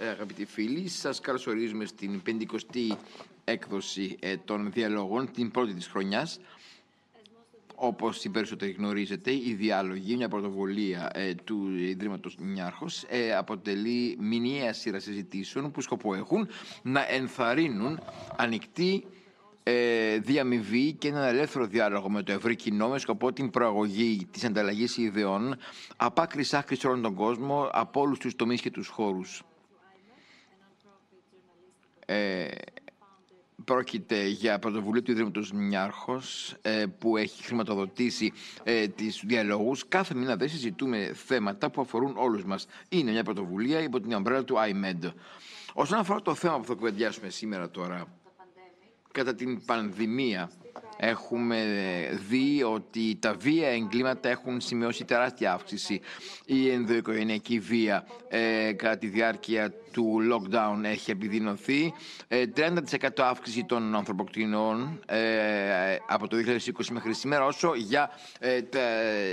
αγαπητοί φίλοι. Σας καλωσορίζουμε στην 50η έκδοση ε, των διαλόγων, την πρώτη της χρονιάς. Όπως οι περισσότεροι γνωρίζετε, η διάλογη, μια πρωτοβουλία ε, του Ιδρύματος Νιάρχος, ε, αποτελεί μηνιαία σειρά συζητήσεων που σκοπό έχουν να ενθαρρύνουν ανοιχτή ε, διαμοιβή και έναν ελεύθερο διάλογο με το ευρύ κοινό με σκοπό την προαγωγή της ανταλλαγής ιδεών από άκρη άκρη σε όλον τον κόσμο, από όλους τους τομείς και τους χώρους. Ε, πρόκειται για πρωτοβουλία του Ιδρύματος Μιάρχος ε, που έχει χρηματοδοτήσει ε, τις διαλόγους. Κάθε μήνα δεν συζητούμε θέματα που αφορούν όλους μας. Είναι μια πρωτοβουλία υπό την ομπρέλα του IMED. Όσον αφορά το θέμα που θα κουβεντιάσουμε σήμερα τώρα, κατά την πανδημία έχουμε δει ότι τα βία εγκλήματα έχουν σημειώσει τεράστια αύξηση. Η ενδοοικογενειακή βία ε, κατά τη διάρκεια του lockdown έχει επιδεινωθεί. 30% ε, αύξηση των ανθρωποκτηνών ε, από το 2020 μέχρι σήμερα, όσο για, ε,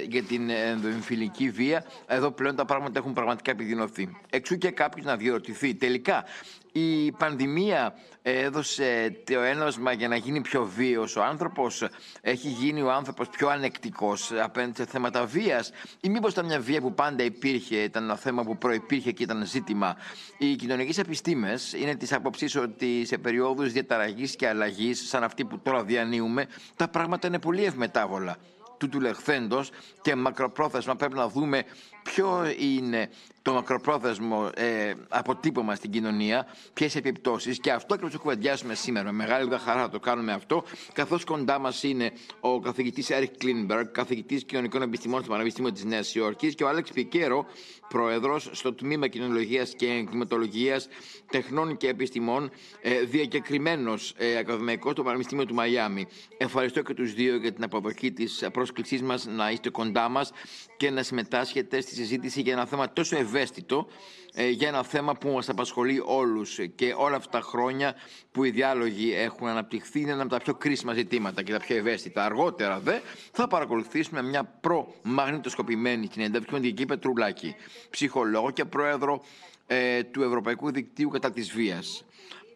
για την ενδοεμφυλική βία. Εδώ πλέον τα πράγματα έχουν πραγματικά επιδεινωθεί. Εξού και κάποιος να διερωτηθεί τελικά η πανδημία έδωσε το ένωσμα για να γίνει πιο βίαιος ο άνθρωπος, έχει γίνει ο άνθρωπος πιο ανεκτικός απέναντι σε θέματα βίας. Ή μήπως ήταν μια βία που πάντα υπήρχε, ήταν ένα θέμα που προϋπήρχε και ήταν ζήτημα. Οι κοινωνικές επιστήμες είναι της άποψης ότι σε περιόδους διαταραγής και αλλαγής σαν αυτή που τώρα διανύουμε τα πράγματα είναι πολύ ευμετάβολα. Του του λεχθέντος και μακροπρόθεσμα πρέπει να δούμε ποιο είναι το μακροπρόθεσμο ε, αποτύπωμα στην κοινωνία, ποιες επιπτώσεις. Και αυτό ακριβώς το κουβεντιάσουμε σήμερα. Με μεγάλη χαρά το κάνουμε αυτό, καθώς κοντά μας είναι ο καθηγητής Έρικ Κλίνμπεργκ, καθηγητής κοινωνικών επιστημών στο Πανεπιστήμιο της Νέας Υόρκης και ο Άλεξ Πικέρο, πρόεδρος στο τμήμα κοινωνιολογίας και εγκληματολογίας τεχνών και επιστημών, ε, διακεκριμένος ε, ακαδημαϊκός στο Πανεπιστήμιο του Μαϊάμι. Ευχαριστώ και τους δύο για την αποδοχή της πρόσκλησής μας να είστε κοντά μας και να συμμετάσχετε στη συζήτηση για ένα θέμα τόσο ευαίσθητο, ε, για ένα θέμα που μας απασχολεί όλους και όλα αυτά τα χρόνια που οι διάλογοι έχουν αναπτυχθεί είναι ένα από τα πιο κρίσιμα ζητήματα και τα πιο ευαίσθητα. Αργότερα δε θα παρακολουθήσουμε μια προ-μαγνητοσκοπημένη συνέντευξη με την Κύπε Πετρουλάκη, ψυχολόγο και πρόεδρο ε, του Ευρωπαϊκού Δικτύου κατά της Βίας.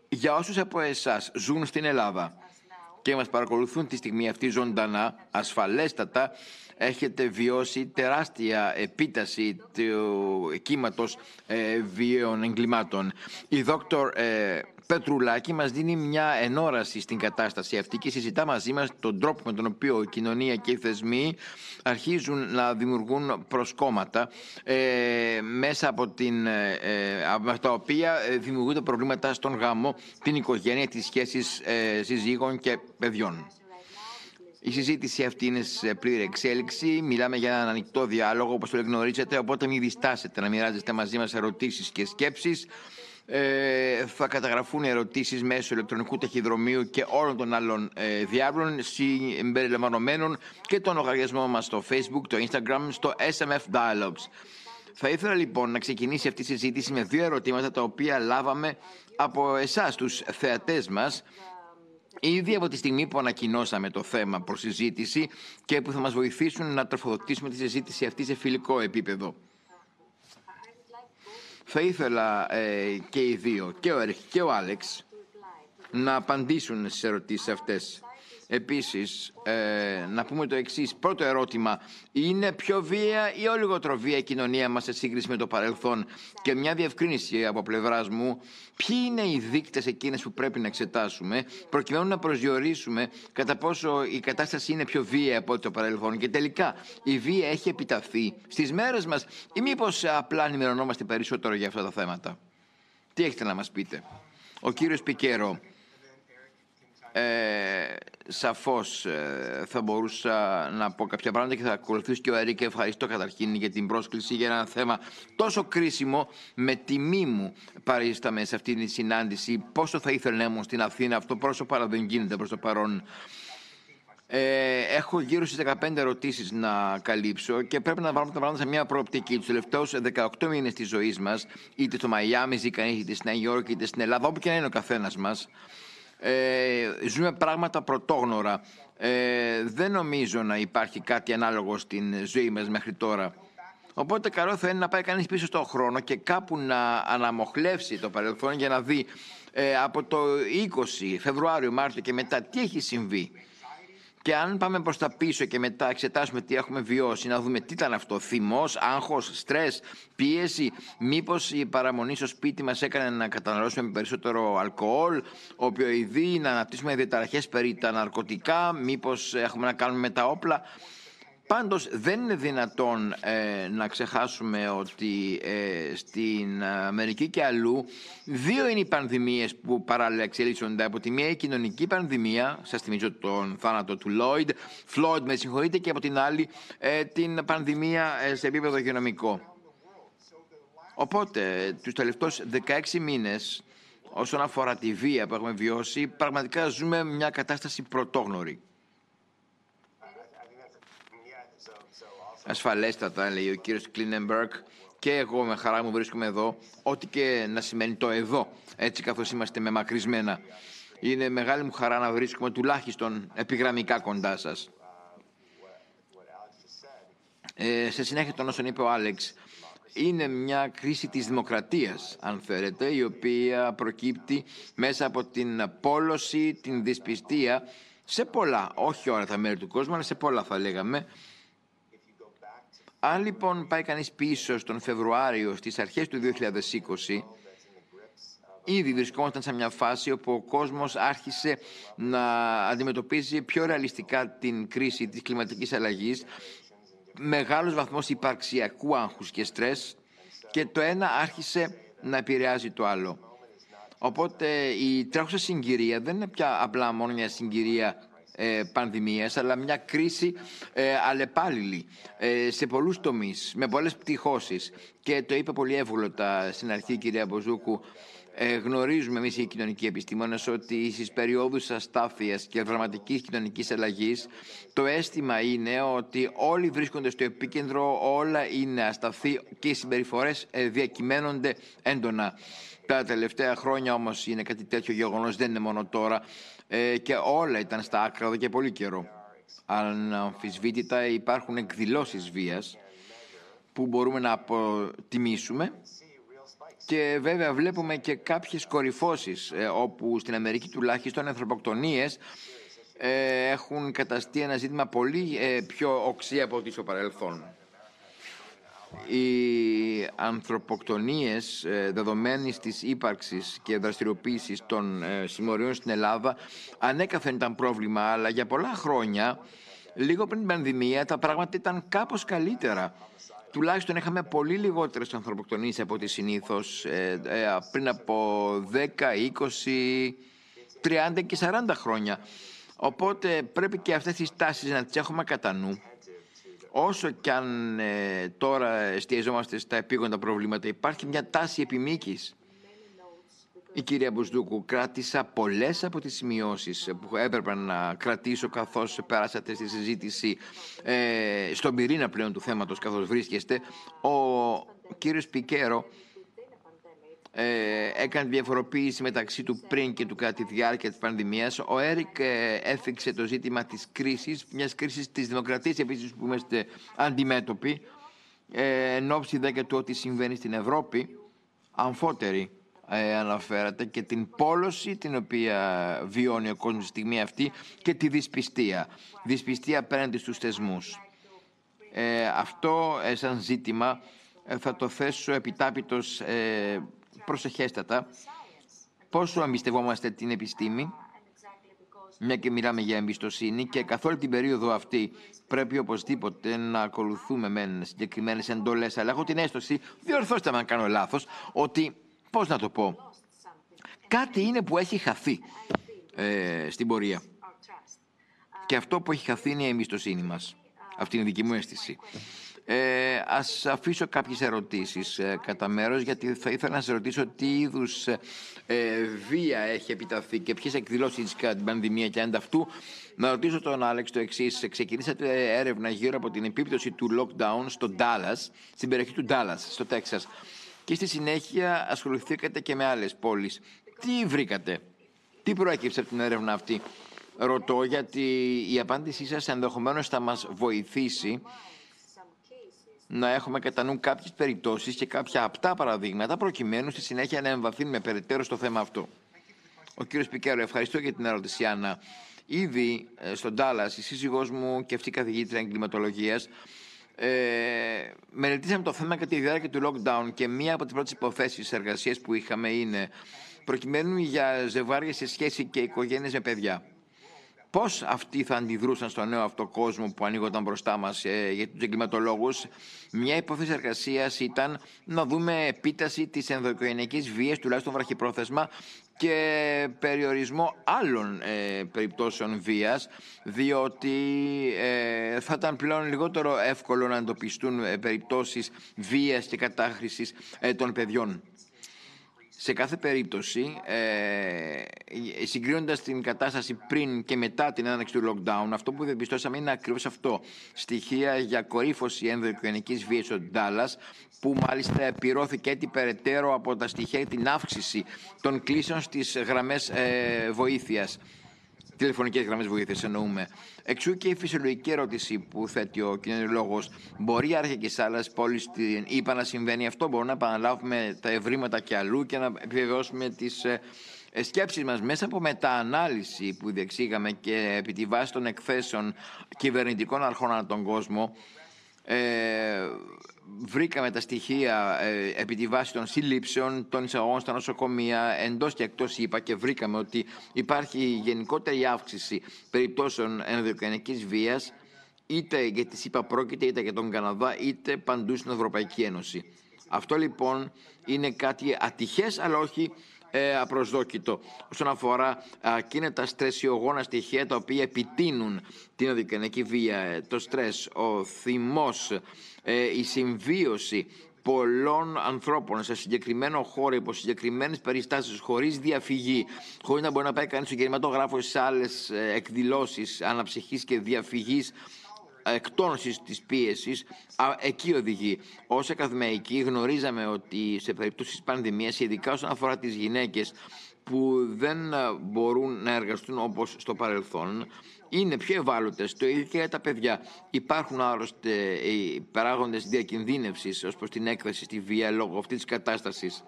Για όσους από εσάς ζουν στην Ελλάδα και μας παρακολουθούν τη στιγμή αυτή ζωντανά, ασφαλέστατα, έχετε βιώσει τεράστια επίταση του κύματος ε, βίαιων εγκλημάτων. Η δόκτωρ ε, Πετρουλάκη μας δίνει μια ενόραση στην κατάσταση αυτή και συζητά μαζί μας τον τρόπο με τον οποίο η κοινωνία και οι θεσμοί αρχίζουν να δημιουργούν προσκόμματα ε, μέσα από την, ε, ε τα οποία ε, δημιουργούνται προβλήματα στον γάμο, την οικογένεια, τις σχέσεις ε, συζύγων και παιδιών. Η συζήτηση αυτή είναι σε πλήρη εξέλιξη. Μιλάμε για έναν ανοιχτό διάλογο, όπως το γνωρίζετε. Οπότε μην διστάσετε να μοιράζεστε μαζί μας ερωτήσεις και σκέψεις. Ε, θα καταγραφούν ερωτήσεις μέσω ηλεκτρονικού ταχυδρομείου και όλων των άλλων ε, διάβλων συμπεριλαμβανομένων και τον λογαριασμό μας στο Facebook, το Instagram, στο SMF Dialogues. Θα ήθελα λοιπόν να ξεκινήσει αυτή η συζήτηση με δύο ερωτήματα τα οποία λάβαμε από εσάς τους θεατές μας Ήδη από τη στιγμή που ανακοινώσαμε το θέμα προς συζήτηση και που θα μας βοηθήσουν να τροφοδοτήσουμε τη συζήτηση αυτή σε φιλικό επίπεδο. Θα ήθελα ε, και οι δύο, και ο Έρχ και ο Άλεξ, να απαντήσουν στις ερωτήσεις αυτές. Επίσης, ε, να πούμε το εξής. Πρώτο ερώτημα, είναι πιο βία ή ο λιγότερο βία η κοινωνία μας σε σύγκριση με το παρελθόν; Και μια διευκρίνηση από πλευράς μου, ποιοι είναι οι δείκτες εκείνες που πρέπει να εξετάσουμε προκειμένου να προσδιορίσουμε κατά πόσο η κατάσταση είναι πιο βία από το παρελθόν; Και τελικά η βία έχει επιταθεί στις μέρες μας ή μήπως απλά ενημερωνόμαστε περισσότερο για αυτά τα θέματα; Τι έχετε να μας πείτε; Ο κύριος Πικέρο, ε, σαφώς ε, θα μπορούσα να πω κάποια πράγματα και θα ακολουθήσει και ο Ερή και ευχαριστώ καταρχήν για την πρόσκληση για ένα θέμα τόσο κρίσιμο. Με τιμή μου παρίσταμε σε αυτή τη συνάντηση. Πόσο θα ήθελα να ήμουν στην Αθήνα αυτό πόσο παρά δεν γίνεται προς το παρόν. Ε, έχω γύρω στις 15 ερωτήσεις να καλύψω και πρέπει να βάλουμε τα πράγματα σε μια προοπτική. Τους τελευταίους 18 μήνες της ζωής μας, είτε στο Μαϊάμι, είτε στη Νέα Υόρκη, είτε στην Ελλάδα, όπου και να είναι ο καθένας μας, ε, ζούμε πράγματα πρωτόγνωρα. Ε, δεν νομίζω να υπάρχει κάτι ανάλογο στην ζωή μας μέχρι τώρα. Οπότε καλό θα είναι να πάει κανείς πίσω στον χρόνο και κάπου να αναμοχλεύσει το παρελθόν για να δει ε, από το 20 Φεβρουάριο, Μάρτιο και μετά τι έχει συμβεί. Και αν πάμε προς τα πίσω και μετά εξετάσουμε τι έχουμε βιώσει, να δούμε τι ήταν αυτό, θυμός, άγχος, στρες, πίεση, μήπως η παραμονή στο σπίτι μας έκανε να καταναλώσουμε περισσότερο αλκοόλ, οπιοειδή, να αναπτύσσουμε διαταραχές περί τα ναρκωτικά, μήπως έχουμε να κάνουμε με τα όπλα. Πάντως δεν είναι δυνατόν ε, να ξεχάσουμε ότι ε, στην Αμερική και αλλού δύο είναι οι πανδημίες που παράλληλα εξελίσσονται. Από τη μία η κοινωνική πανδημία, σας θυμίζω τον θάνατο του Λόιντ, Φλόιντ με συγχωρείτε, και από την άλλη ε, την πανδημία σε επίπεδο υγειονομικό. Οπότε τους τελευταίους 16 μήνες όσον αφορά τη βία που έχουμε βιώσει, πραγματικά ζούμε μια κατάσταση πρωτόγνωρη. Ασφαλέστατα, λέει ο κύριος Κλίνεμπεργκ, και εγώ με χαρά μου βρίσκομαι εδώ, ό,τι και να σημαίνει το εδώ, έτσι καθώς είμαστε με μακρισμένα. Είναι μεγάλη μου χαρά να βρίσκομαι τουλάχιστον επιγραμμικά κοντά σας. Ε, σε συνέχεια των όσων είπε ο Άλεξ, είναι μια κρίση της δημοκρατίας, αν θέλετε, η οποία προκύπτει μέσα από την πόλωση, την δυσπιστία, σε πολλά, όχι όλα τα μέρη του κόσμου, αλλά σε πολλά θα λέγαμε, αν λοιπόν πάει κανείς πίσω στον Φεβρουάριο, στις αρχές του 2020, ήδη βρισκόμασταν σε μια φάση όπου ο κόσμος άρχισε να αντιμετωπίζει πιο ρεαλιστικά την κρίση της κλιματικής αλλαγής, μεγάλος βαθμός υπαρξιακού άγχους και στρες και το ένα άρχισε να επηρεάζει το άλλο. Οπότε η τρέχουσα συγκυρία δεν είναι πια απλά μόνο μια συγκυρία ε, πανδημίας, αλλά μια κρίση ε, αλλεπάλληλη ε, σε πολλούς τομείς, με πολλές πτυχώσεις. Και το είπε πολύ εύγλωτα στην αρχή η κυρία Μποζούκου, ε, γνωρίζουμε εμείς οι κοινωνικοί επιστήμονες ότι στις περιόδους αστάθειας και δραματικής κοινωνικής αλλαγής το αίσθημα είναι ότι όλοι βρίσκονται στο επίκεντρο, όλα είναι ασταθή και οι συμπεριφορές ε, διακυμαίνονται έντονα. Τα τελευταία χρόνια όμως είναι κάτι τέτοιο γεγονός, δεν είναι μόνο τώρα ε, και όλα ήταν στα άκρα εδώ και πολύ καιρό. Αναμφισβήτητα υπάρχουν εκδηλώσεις βίας που μπορούμε να αποτιμήσουμε και βέβαια βλέπουμε και κάποιες κορυφώσεις ε, όπου στην Αμερική τουλάχιστον ανθρωποκτονίες ε, έχουν καταστεί ένα ζήτημα πολύ ε, πιο οξύ από ό,τι στο παρελθόν οι ανθρωποκτονίες ε, δεδομένης της ύπαρξης και δραστηριοποίησης των ε, συμμοριών στην Ελλάδα ανέκαθεν ήταν πρόβλημα, αλλά για πολλά χρόνια, λίγο πριν την πανδημία, τα πράγματα ήταν κάπως καλύτερα. Τουλάχιστον είχαμε πολύ λιγότερες ανθρωποκτονίες από ό,τι συνήθως ε, πριν από 10, 20, 30 και 40 χρόνια. Οπότε πρέπει και αυτές τις τάσεις να τις έχουμε κατά νου όσο κι αν ε, τώρα εστιαζόμαστε στα επίγοντα προβλήματα, υπάρχει μια τάση επιμήκης. Η κυρία Μπουσδούκου κράτησα πολλές από τις σημειώσεις που έπρεπε να κρατήσω καθώς περάσατε στη συζήτηση ε, στον πυρήνα πλέον του θέματος καθώς βρίσκεστε. Ο κύριος Πικέρο ε, έκανε διαφοροποίηση μεταξύ του πριν και του κατά τη διάρκεια της πανδημίας. Ο Έρικ ε, έφυξε το ζήτημα της κρίσης, μιας κρίσης της δημοκρατίας επίσης που είμαστε αντιμέτωποι, ε, εν ώψη δε και του ότι συμβαίνει στην Ευρώπη, αμφότερη ε, αναφέρατε και την πόλωση την οποία βιώνει ο κόσμος στη στιγμή αυτή και τη δυσπιστία. Δυσπιστία απέναντι στους θεσμούς. Ε, αυτό ε, σαν ζήτημα ε, θα το θέσω επιτάπητος προσεχέστατα πόσο εμπιστευόμαστε την επιστήμη, μια και μιλάμε για εμπιστοσύνη και καθ' όλη την περίοδο αυτή πρέπει οπωσδήποτε να ακολουθούμε με συγκεκριμένες εντολές. Αλλά έχω την αίσθηση, διορθώστε με αν κάνω λάθος, ότι πώς να το πω, κάτι είναι που έχει χαθεί ε, στην πορεία. Και αυτό που έχει χαθεί είναι η εμπιστοσύνη μας. Αυτή είναι η δική μου αίσθηση. Ε, ας αφήσω κάποιες ερωτήσεις ε, κατά μέρος, γιατί θα ήθελα να σε ρωτήσω τι είδους ε, βία έχει επιταθεί και ποιες εκδηλώσεις κατά την πανδημία και ανταυτού. Να ρωτήσω τον Άλεξ το εξής. Ξεκινήσατε έρευνα γύρω από την επίπτωση του lockdown στο Dallas, στην περιοχή του Dallas, στο Τέξας. Και στη συνέχεια ασχοληθήκατε και με άλλες πόλεις. Τι βρήκατε, τι προέκυψε από την έρευνα αυτή; Ρωτώ γιατί η απάντησή σας ενδεχομένως θα μας βοηθήσει να έχουμε κατά νου κάποιες περιπτώσεις και κάποια απτά παραδείγματα προκειμένου στη συνέχεια να εμβαθύνουμε περαιτέρω στο θέμα αυτό. Ο κύριος Πικέρο, ευχαριστώ για την ερώτηση, Άννα. Ήδη ε, στον Τάλλας, η σύζυγός μου και αυτή η καθηγήτρια εγκληματολογίας, ε, μελετήσαμε το θέμα κατά τη διάρκεια του lockdown και μία από τις πρώτες υποθέσεις εργασίας που είχαμε είναι προκειμένου για ζευγάρια σε σχέση και οικογένειες με παιδιά πώς αυτοί θα αντιδρούσαν στο νέο αυτό κόσμο που ανοίγονταν μπροστά μας ε, για τους εγκληματολόγους; Μια υπόθεση εργασίας ήταν να δούμε επίταση της ενδοοικογενειακής βίας, τουλάχιστον βραχυπρόθεσμα, και περιορισμό άλλων ε, περιπτώσεων βίας, διότι ε, θα ήταν πλέον λιγότερο εύκολο να εντοπιστούν ε, περιπτώσεις βίας και κατάχρησης των παιδιών. Σε κάθε περίπτωση, ε, συγκρίνοντας την κατάσταση πριν και μετά την έναρξη του lockdown, αυτό που διαπιστώσαμε είναι ακριβώς αυτό. Στοιχεία για κορύφωση ενδοοικογενειακής βίας στο Dallas, που μάλιστα επιρώθηκε έτσι περαιτέρω από τα στοιχεία για την αύξηση των κλήσεων στις γραμμές ε, βοήθειας τηλεφωνικές γραμμές βοήθειας εννοούμε. Εξού και η φυσιολογική ερώτηση που θέτει ο κοινωνιολόγος. Μπορεί η αρχική σε άλλε πόλει στην ΗΠΑ να συμβαίνει αυτό, μπορούμε να επαναλάβουμε τα ευρήματα και αλλού και να επιβεβαιώσουμε τις ε, σκέψεις μας μέσα από μεταανάλυση που διεξήγαμε και επί τη βάση των εκθέσεων κυβερνητικών αρχών ανά τον κόσμο. Ε, βρήκαμε τα στοιχεία ε, επί τη βάση των συλλήψεων, των εισαγωγών στα νοσοκομεία, εντός και εκτός είπα και βρήκαμε ότι υπάρχει γενικότερη αύξηση περιπτώσεων ενδοκρινικής βίας, είτε για τη ΣΥΠΑ πρόκειται, είτε για τον Καναδά, είτε παντού στην Ευρωπαϊκή Ένωση. Αυτό λοιπόν είναι κάτι ατυχές, αλλά όχι ε, απροσδόκητο. Όσον αφορά εκείνα τα στρεσιογόνα στοιχεία τα οποία επιτείνουν την οδικανική βία, ε, το στρες, ο θυμός, ε, η συμβίωση πολλών ανθρώπων σε συγκεκριμένο χώρο, υπό συγκεκριμένες περιστάσεις, χωρίς διαφυγή, χωρίς να μπορεί να πάει κανείς στο κινηματογράφο σε άλλες εκδηλώσεις αναψυχής και διαφυγής εκτόνωσης της πίεσης, εκεί οδηγεί. Ως ακαδημαϊκοί γνωρίζαμε ότι σε περίπτωση πανδημίας, ειδικά όσον αφορά τις γυναίκες που δεν μπορούν να εργαστούν όπως στο παρελθόν, είναι πιο ευάλωτες, το ίδιο και για τα παιδιά. Υπάρχουν άλλωστε οι παράγοντες διακινδύνευσης ως προς την έκθεση στη βία λόγω αυτής της κατάστασης.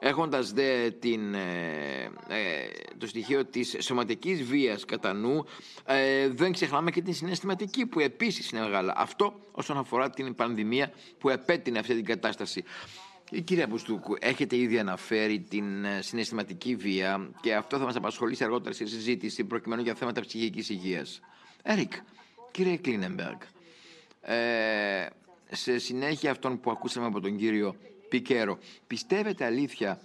Έχοντας δε την, ε, ε, το στοιχείο της σωματικής βίας κατά νου, ε, δεν ξεχνάμε και την συναισθηματική που επίσης είναι μεγάλα. Αυτό όσον αφορά την πανδημία που επέτεινε αυτή την κατάσταση. Η κυρία Μπουστούκου, έχετε ήδη αναφέρει την συναισθηματική βία και αυτό θα μας απασχολήσει αργότερα στη συζήτηση προκειμένου για θέματα ψυχικής υγείας. Έρικ, κύριε Κλίνεμπεργκ, ε, σε συνέχεια αυτών που ακούσαμε από τον κύριο Πικέρο. Πιστεύετε αλήθεια;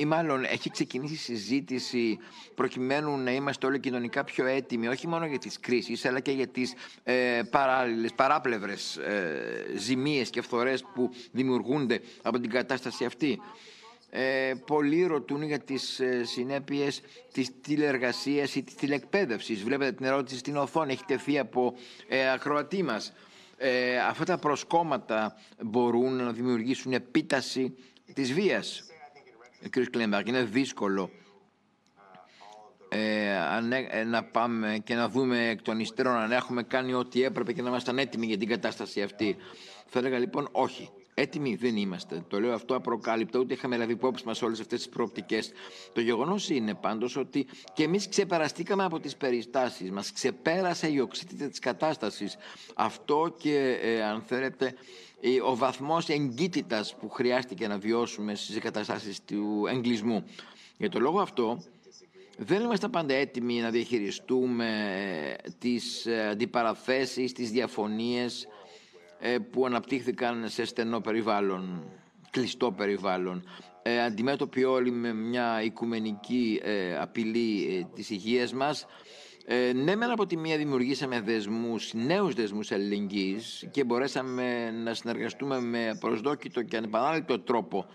Ή μάλλον έχει ξεκινήσει συζήτηση προκειμένου να είμαστε όλοι κοινωνικά πιο έτοιμοι όχι μόνο για τις κρίσεις αλλά και για τις ε, παράλληλες, παράπλευρες ε, ζημίες και φθορές που δημιουργούνται από την κατάσταση αυτή; Ε, πολλοί ρωτούν για τις ε, συνέπειες της τηλεργασίας ή της τηλεκπαίδευσης. Βλέπετε την ερώτηση στην οθόνη, έχει τεθεί από ε, ακροατή μας ε, αυτά τα προσκόμματα μπορούν να δημιουργήσουν επίταση της βίας. Ο κ. Κλέμπαρκ, είναι δύσκολο ε, ε, να πάμε και να δούμε εκ των υστέρων αν έχουμε κάνει ό,τι έπρεπε και να ήμασταν έτοιμοι για την κατάσταση αυτή. Θα έλεγα λοιπόν όχι. Έτοιμοι δεν είμαστε. Το λέω αυτό απροκάλυπτο, ούτε είχαμε λάβει υπόψη μας όλες αυτές τις προοπτικές. Το γεγονός είναι πάντως ότι και εμείς ξεπεραστήκαμε από τις περιστάσεις μας. Ξεπέρασε η οξύτητα της κατάστασης. Αυτό και, ε, αν θέλετε, ο βαθμός εγκύτητας που χρειάστηκε να βιώσουμε στις καταστάσει του εγκλισμού. Για το λόγο αυτό, δεν είμαστε πάντα έτοιμοι να διαχειριστούμε ε, τις ε, αντιπαραθέσεις, τις διαφωνίες, ε, που αναπτύχθηκαν σε στενό περιβάλλον, κλειστό περιβάλλον. Ε, αντιμέτωποι όλοι με μια οικουμενική ε, απειλή ε, της υγείας μας. Ε, ναι, μεν από τη μία δημιουργήσαμε δεσμούς, νέους δεσμούς αλληλεγγύης και μπορέσαμε να συνεργαστούμε με προσδόκητο και ανεπανάληπτο τρόπο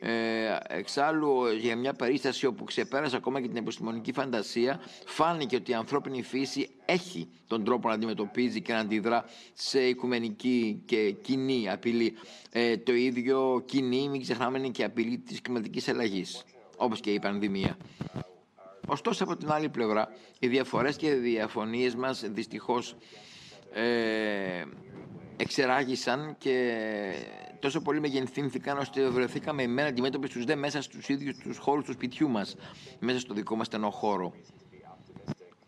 ε, εξάλλου, για μια περίσταση όπου ξεπέρασε ακόμα και την επιστημονική φαντασία, φάνηκε ότι η ανθρώπινη φύση έχει τον τρόπο να αντιμετωπίζει και να αντιδρά σε οικουμενική και κοινή απειλή. Ε, το ίδιο κοινή, μην ξεχνάμε, είναι και απειλή της κλιματικής αλλαγής, όπως και η πανδημία. Ωστόσο, από την άλλη πλευρά, οι διαφορές και οι διαφωνίες μας δυστυχώς ε, εξεράγησαν και τόσο πολύ μεγενθύνθηκαν ώστε βρεθήκαμε εμένα αντιμέτωποι στους δε μέσα στους ίδιους τους χώρους του σπιτιού μας, μέσα στο δικό μας στενό χώρο.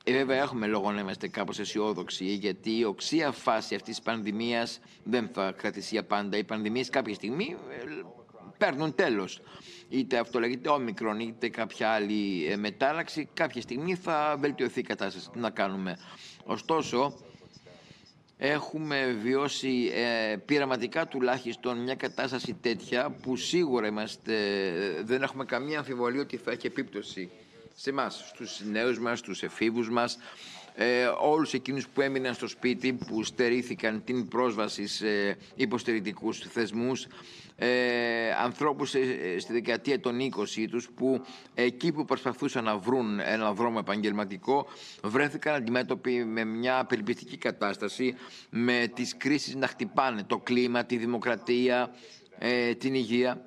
Ε, βέβαια έχουμε λόγο να είμαστε κάπως αισιόδοξοι, γιατί η οξία φάση αυτής της πανδημίας δεν θα κρατήσει για πάντα. Οι πανδημίες κάποια στιγμή ε, παίρνουν τέλος. Είτε αυτό λέγεται όμικρον, είτε κάποια άλλη ε, μετάλλαξη, κάποια στιγμή θα βελτιωθεί η κατάσταση. Τι να κάνουμε. Ωστόσο, έχουμε βιώσει ε, πειραματικά τουλάχιστον μια κατάσταση τέτοια που σίγουρα είμαστε, δεν έχουμε καμία αμφιβολία ότι θα έχει επίπτωση σε εμάς, στους νέους μας, στους εφήβους μας, ε, όλους εκείνους που έμειναν στο σπίτι, που στερήθηκαν την πρόσβαση σε υποστηρικτικούς θεσμούς, ε, ανθρώπους ε, στη δεκαετία των 20 τους που εκεί που προσπαθούσαν να βρουν ένα δρόμο επαγγελματικό βρέθηκαν αντιμέτωποι με μια απελπιστική κατάσταση με τις κρίσεις να χτυπάνε το κλίμα, τη δημοκρατία, ε, την υγεία.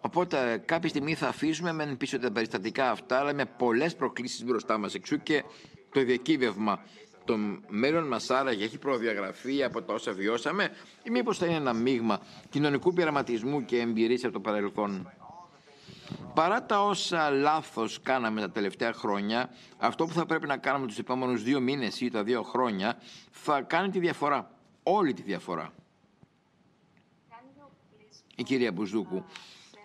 Οπότε κάποια στιγμή θα αφήσουμε με πίσω τα περιστατικά αυτά αλλά με πολλές προκλήσεις μπροστά μας εξού και το διακύβευμα το μέλλον μας άραγε έχει προδιαγραφεί από τα όσα βιώσαμε ή μήπως θα είναι ένα μείγμα κοινωνικού πειραματισμού και εμπειρίας από το παρελθόν; Παρά τα όσα λάθος κάναμε τα τελευταία χρόνια, αυτό που θα πρέπει να κάνουμε τους επόμενους δύο μήνες ή τα δύο χρόνια θα κάνει τη διαφορά. Όλη τη διαφορά. Η κυρία Μπουζούκου.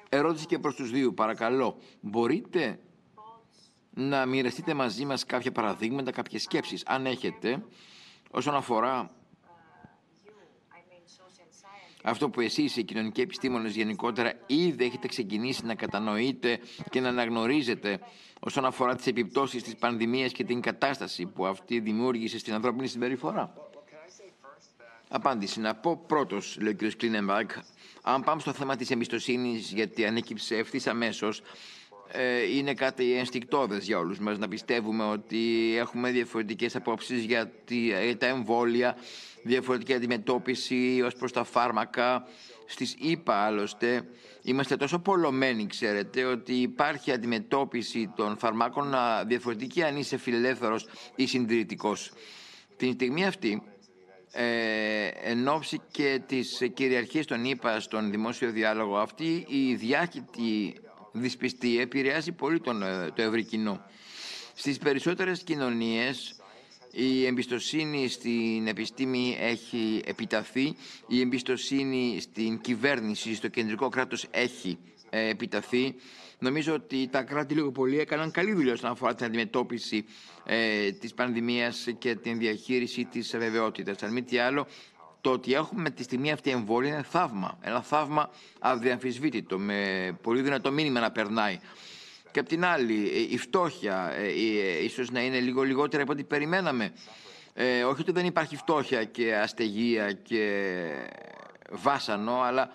Ερώτηση και προς τους δύο. Παρακαλώ, μπορείτε να μοιραστείτε μαζί μας κάποια παραδείγματα, κάποιες σκέψεις, αν έχετε, όσον αφορά αυτό που εσείς οι κοινωνικοί επιστήμονες γενικότερα ήδη έχετε ξεκινήσει να κατανοείτε και να αναγνωρίζετε όσον αφορά τις επιπτώσεις της πανδημίας και την κατάσταση που αυτή δημιούργησε στην ανθρώπινη συμπεριφορά. Απάντηση. Να πω πρώτος, λέει ο κ. Κλίνεμπακ, αν πάμε στο θέμα της εμπιστοσύνης, γιατί ανέκυψε ευθύ αμέσως, ε, είναι κάτι ενστικτόδες για όλους μας να πιστεύουμε ότι έχουμε διαφορετικές απόψεις για τα εμβόλια, διαφορετική αντιμετώπιση ως προς τα φάρμακα. Στις ΙΠΑ άλλωστε είμαστε τόσο πολλωμένοι ξέρετε ότι υπάρχει αντιμετώπιση των φαρμάκων διαφορετική αν είσαι φιλελεύθερος ή συντηρητικός. Την στιγμή αυτή ε, εν ώψη και της κυριαρχίας των ΙΠΑ στον δημόσιο διάλογο αυτή η διάχυτη δυσπιστία επηρεάζει πολύ τον, ε, το ευρύ κοινό. Στις περισσότερες κοινωνίες η εμπιστοσύνη στην επιστήμη έχει επιταθεί, η εμπιστοσύνη στην κυβέρνηση, στο κεντρικό κράτος έχει ε, επιταθεί. Νομίζω ότι τα κράτη λίγο πολύ έκαναν καλή δουλειά όσον αφορά την αντιμετώπιση ε, της πανδημίας και την διαχείριση της αβεβαιότητας. Αν μη τι άλλο, το ότι έχουμε τη στιγμή αυτή εμβόλια είναι θαύμα. Ένα θαύμα αδιαμφισβήτητο, με πολύ δυνατό μήνυμα να περνάει. Και απ' την άλλη, η φτώχεια ε, ε, ίσως να είναι λίγο λιγότερη από ό,τι περιμέναμε. Ε, όχι ότι δεν υπάρχει φτώχεια και αστεγία και βάσανο, αλλά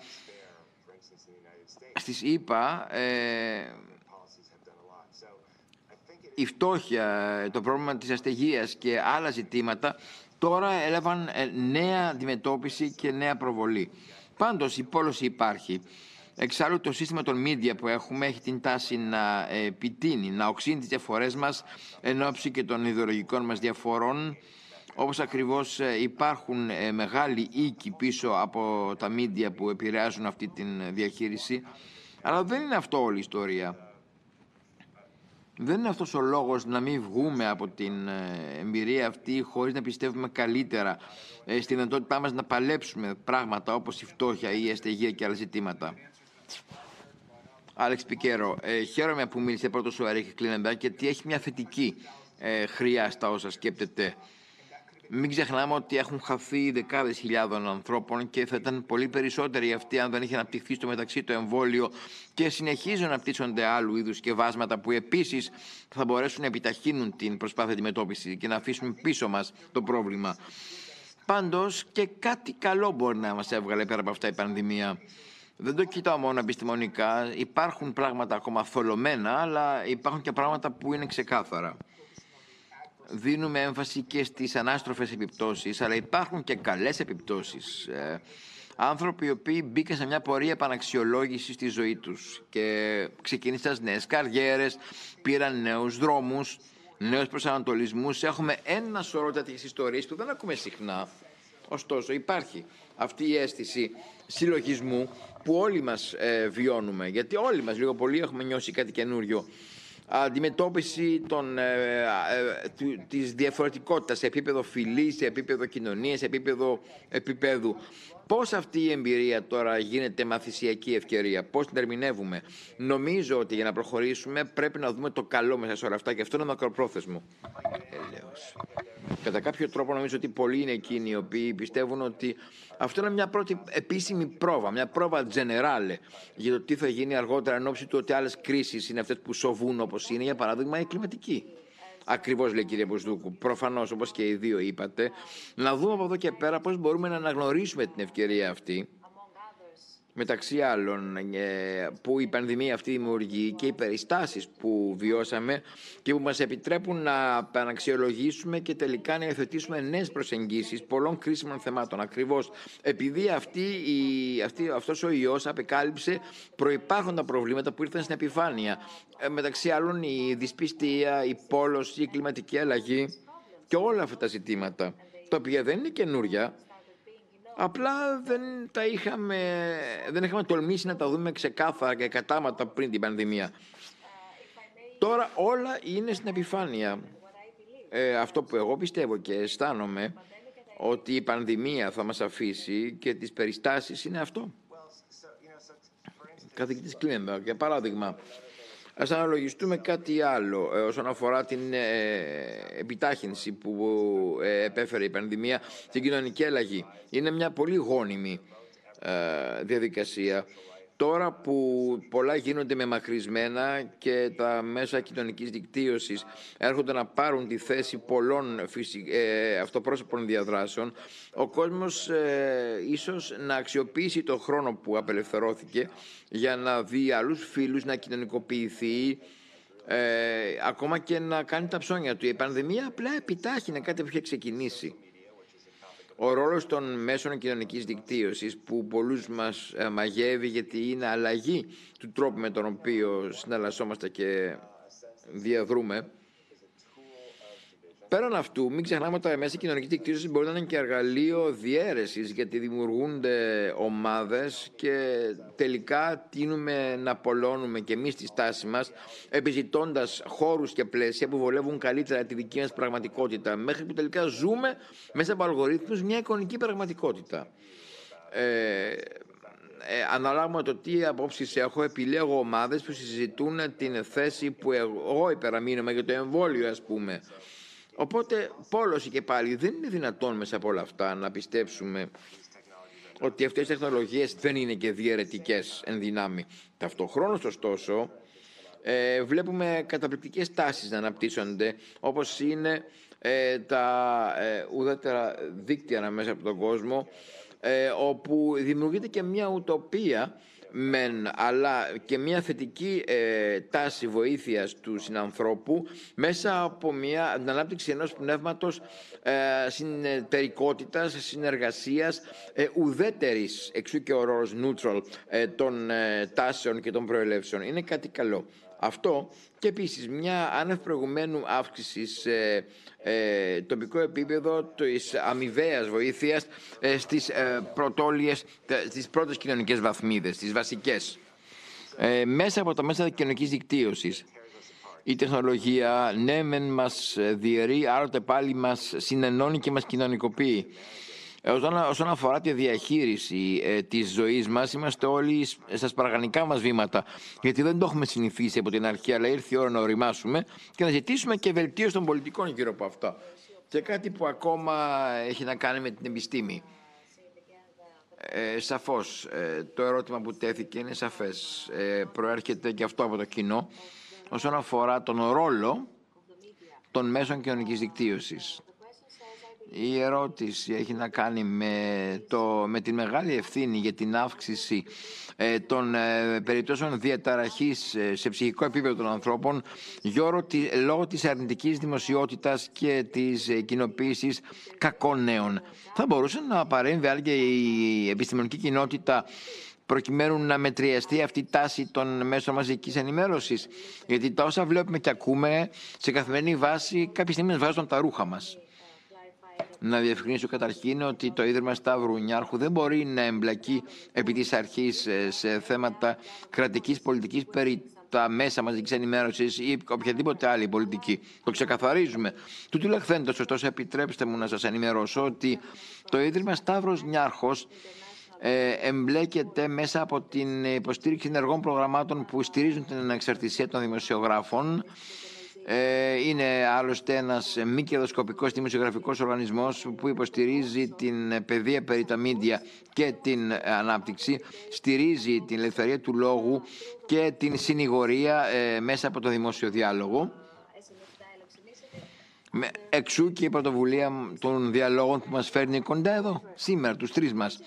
στις ΗΠΑ ε, η φτώχεια, το πρόβλημα της αστεγίας και άλλα ζητήματα τώρα έλαβαν ε, νέα αντιμετώπιση και νέα προβολή. Πάντως η πόλωση υπάρχει. Εξάλλου το σύστημα των media που έχουμε έχει την τάση να επιτείνει, να οξύνει τις διαφορές μας εν ώψη και των ιδεολογικών μας διαφορών όπως ακριβώς ε, υπάρχουν ε, μεγάλοι οίκοι πίσω από τα media που επηρεάζουν αυτή τη διαχείριση. Αλλά δεν είναι αυτό όλη η ιστορία. Δεν είναι αυτός ο λόγος να μην βγούμε από την ε, εμπειρία αυτή χωρίς να πιστεύουμε καλύτερα στη δυνατότητά μας να παλέψουμε πράγματα όπως η φτώχεια ή η αστεγία και άλλα ζητήματα. Άλεξ Πικέρο, ε, χαίρομαι που μίλησε πρώτος ο Αρίχη Κλίνεμπερ και ότι έχει μια θετική ε, χρειά στα όσα σκέπτεται. Μην ξεχνάμε ότι έχουν χαθεί δεκάδες χιλιάδων ανθρώπων και θα ήταν πολύ περισσότεροι αυτοί αν δεν είχε αναπτυχθεί στο μεταξύ το εμβόλιο και συνεχίζουν να αναπτύσσονται άλλου είδους σκευάσματα που επίσης θα μπορέσουν να επιταχύνουν την προσπάθεια αντιμετώπιση και να αφήσουμε πίσω μας το πρόβλημα. Πάντως και κάτι καλό μπορεί να μας έβγαλε πέρα από αυτά η πανδημία. Δεν το κοιτάω μόνο επιστημονικά. Υπάρχουν πράγματα ακόμα θολωμένα, αλλά υπάρχουν και πράγματα που είναι ξεκάθαρα. Δίνουμε έμφαση και στις ανάστροφες επιπτώσεις, αλλά υπάρχουν και καλές επιπτώσεις. Ε, άνθρωποι οι οποίοι μπήκαν σε μια πορεία επαναξιολόγησης στη ζωή τους και ξεκίνησαν νέες καριέρες, πήραν νέους δρόμους, νέους προσανατολισμούς. Έχουμε ένα σωρό τέτοιες ιστορίες που δεν ακούμε συχνά Ωστόσο υπάρχει αυτή η αίσθηση συλλογισμού που όλοι μας ε, βιώνουμε, γιατί όλοι μας λίγο πολύ έχουμε νιώσει κάτι καινούριο αντιμετώπιση των, ε, ε, της διαφορετικότητας σε επίπεδο φυλής, σε επίπεδο κοινωνίας, σε επίπεδο επίπεδου. Πώς αυτή η εμπειρία τώρα γίνεται μαθησιακή ευκαιρία, πώς την ερμηνεύουμε; Νομίζω ότι για να προχωρήσουμε πρέπει να δούμε το καλό μέσα σε όλα αυτά και αυτό είναι μακροπρόθεσμο. Ελέος. Κατά κάποιο τρόπο νομίζω ότι πολλοί είναι εκείνοι οι οποίοι πιστεύουν ότι αυτό είναι μια πρώτη επίσημη πρόβα, μια πρόβα generale για το τι θα γίνει αργότερα εν ώψη του ότι άλλες κρίσεις είναι αυτές που σοβούν όπως είναι, για παράδειγμα η κλιματική. Ακριβώς λέει κύριε Μπουσδούκου. Προφανώς, όπως και οι δύο είπατε, να δούμε από εδώ και πέρα πώς μπορούμε να αναγνωρίσουμε την ευκαιρία αυτή μεταξύ άλλων ε, που η πανδημία αυτή δημιουργεί και οι περιστάσεις που βιώσαμε και που μας επιτρέπουν να επαναξιολογήσουμε και τελικά να υιοθετήσουμε νέες προσεγγίσεις πολλών κρίσιμων θεμάτων. Ακριβώς επειδή αυτή η, αυτή, αυτός ο ιός απεκάλυψε προϋπάρχοντα προβλήματα που ήρθαν στην επιφάνεια. Ε, μεταξύ άλλων η δυσπιστία, η πόλωση, η κλιματική αλλαγή και όλα αυτά τα ζητήματα, τα οποία δεν είναι καινούρια, Απλά δεν τα είχαμε, δεν είχαμε τολμήσει να τα δούμε ξεκάθαρα και κατάματα πριν την πανδημία. Τώρα όλα είναι στην επιφάνεια. Ε, αυτό που εγώ πιστεύω και αισθάνομαι ότι η πανδημία θα μας αφήσει και τις περιστάσεις είναι αυτό. Καθηγητής Κλίνεμπερ, για παράδειγμα, Ας αναλογιστούμε κάτι άλλο ε, όσον αφορά την ε, επιτάχυνση που ε, επέφερε η πανδημία στην κοινωνική αλλαγή. Είναι μια πολύ γόνιμη διαδικασία. Τώρα που πολλά γίνονται με μακρισμένα και τα μέσα κοινωνικής δικτύωσης έρχονται να πάρουν τη θέση πολλών ε, αυτοπρόσωπων διαδράσεων, ο κόσμος ε, ίσως να αξιοποιήσει το χρόνο που απελευθερώθηκε για να δει άλλους φίλους, να κοινωνικοποιηθεί, ε, ακόμα και να κάνει τα ψώνια του. Η πανδημία απλά επιτάχυνε κάτι που είχε ξεκινήσει ο ρόλος των μέσων κοινωνικής δικτύωσης που πολλούς μας ε, μαγεύει γιατί είναι αλλαγή του τρόπου με τον οποίο συναλλασσόμαστε και διαδρούμε Πέραν αυτού, μην ξεχνάμε ότι τα μέσα κοινωνική δικτύωση μπορεί να είναι και εργαλείο διαίρεση, γιατί δημιουργούνται ομάδες και τελικά τίνουμε να απολώνουμε και εμείς τη στάση μας, επιζητώντας χώρους και πλαίσια που βολεύουν καλύτερα τη δική μας πραγματικότητα, μέχρι που τελικά ζούμε μέσα από αλγορίθμους μια εικονική πραγματικότητα. Ε, ε, ανάλογα με το τι απόψεις έχω, επιλέγω ομάδες που συζητούν την θέση που εγώ υπεραμείνομαι για το εμβόλιο, ας πούμε. Οπότε, πόλωση και πάλι, δεν είναι δυνατόν μέσα από όλα αυτά να πιστέψουμε ότι αυτές οι τεχνολογίες δεν είναι και διαιρετικές εν δυνάμει. Ταυτοχρόνως, ωστόσο, ε, βλέπουμε καταπληκτικές τάσεις να αναπτύσσονται, όπως είναι ε, τα ε, ουδέτερα δίκτυα μέσα από τον κόσμο, ε, όπου δημιουργείται και μια ουτοπία μεν, αλλά και μια θετική ε, τάση βοήθειας του συνανθρώπου μέσα από μια την ανάπτυξη ενός πνεύματος ε, συνεταιρικότητας, συνεργασίας, ε, ουδέτερης, εξού και ο ρόλος neutral, ε, των ε, τάσεων και των προελεύσεων. Είναι κάτι καλό. Αυτό και επίσης μια άνευ προηγουμένου αύξηση σε ε, τοπικό επίπεδο της αμοιβαίας βοήθειας ε, στις ε, πρωτόλιες, στις πρώτες κοινωνικές βαθμίδες, στις βασικές. Ε, μέσα από τα μέσα κοινωνικής δικτύωσης η τεχνολογία ναι μεν μας διαιρεί, άλλοτε πάλι μας συνενώνει και μας κοινωνικοποιεί. Ε, όσον αφορά τη διαχείριση ε, της ζωής μας, είμαστε όλοι στα σπαργανικά μας βήματα, γιατί δεν το έχουμε συνηθίσει από την αρχή, αλλά ήρθε η ώρα να οριμάσουμε και να ζητήσουμε και βελτίωση των πολιτικών γύρω από αυτά. Και κάτι που ακόμα έχει να κάνει με την επιστήμη. Ε, σαφώς, ε, το ερώτημα που τέθηκε είναι σαφές. Ε, προέρχεται και αυτό από το κοινό όσον αφορά τον ρόλο των μέσων κοινωνικής δικτύωσης. Η ερώτηση έχει να κάνει με, το, με την μεγάλη ευθύνη για την αύξηση ε, των ε, περιπτώσεων διαταραχής ε, σε ψυχικό επίπεδο των ανθρώπων λόγω της αρνητικής δημοσιότητας και της ε, κοινοποίησης κακών νέων. Θα μπορούσε να παρέμβει άλλη και η επιστημονική κοινότητα προκειμένου να μετριαστεί αυτή η τάση των μέσων μαζικής ενημέρωσης; Γιατί τα όσα βλέπουμε και ακούμε σε καθημερινή βάση κάποια στιγμή μας βάζουν τα ρούχα μας. Να διευκρινίσω καταρχήν ότι το Ίδρυμα Σταύρου Νιάρχου δεν μπορεί να εμπλακεί επί της αρχής ε, σε θέματα κρατικής πολιτικής περί τα μέσα μαζικής ενημέρωσης ή οποιαδήποτε άλλη πολιτική. Το ξεκαθαρίζουμε. Του τουλεχθέντο, ωστόσο, επιτρέψτε μου να σας ενημερώσω ότι το Ίδρυμα Σταύρος Νιάρχος ε, εμπλέκεται μέσα από την υποστήριξη ενεργών προγραμμάτων που στηρίζουν την ανεξαρτησία των δημοσιογράφων ε, είναι άλλωστε ένας μη κερδοσκοπικός δημοσιογραφικός οργανισμός που υποστηρίζει την παιδεία περί τα μίντια και την ανάπτυξη, στηρίζει την ελευθερία του λόγου και την συνηγορία ε, μέσα από το δημόσιο διάλογο. Εξού και η πρωτοβουλία των διαλόγων που μας φέρνει κοντά εδώ, σήμερα, τους τρεις μας.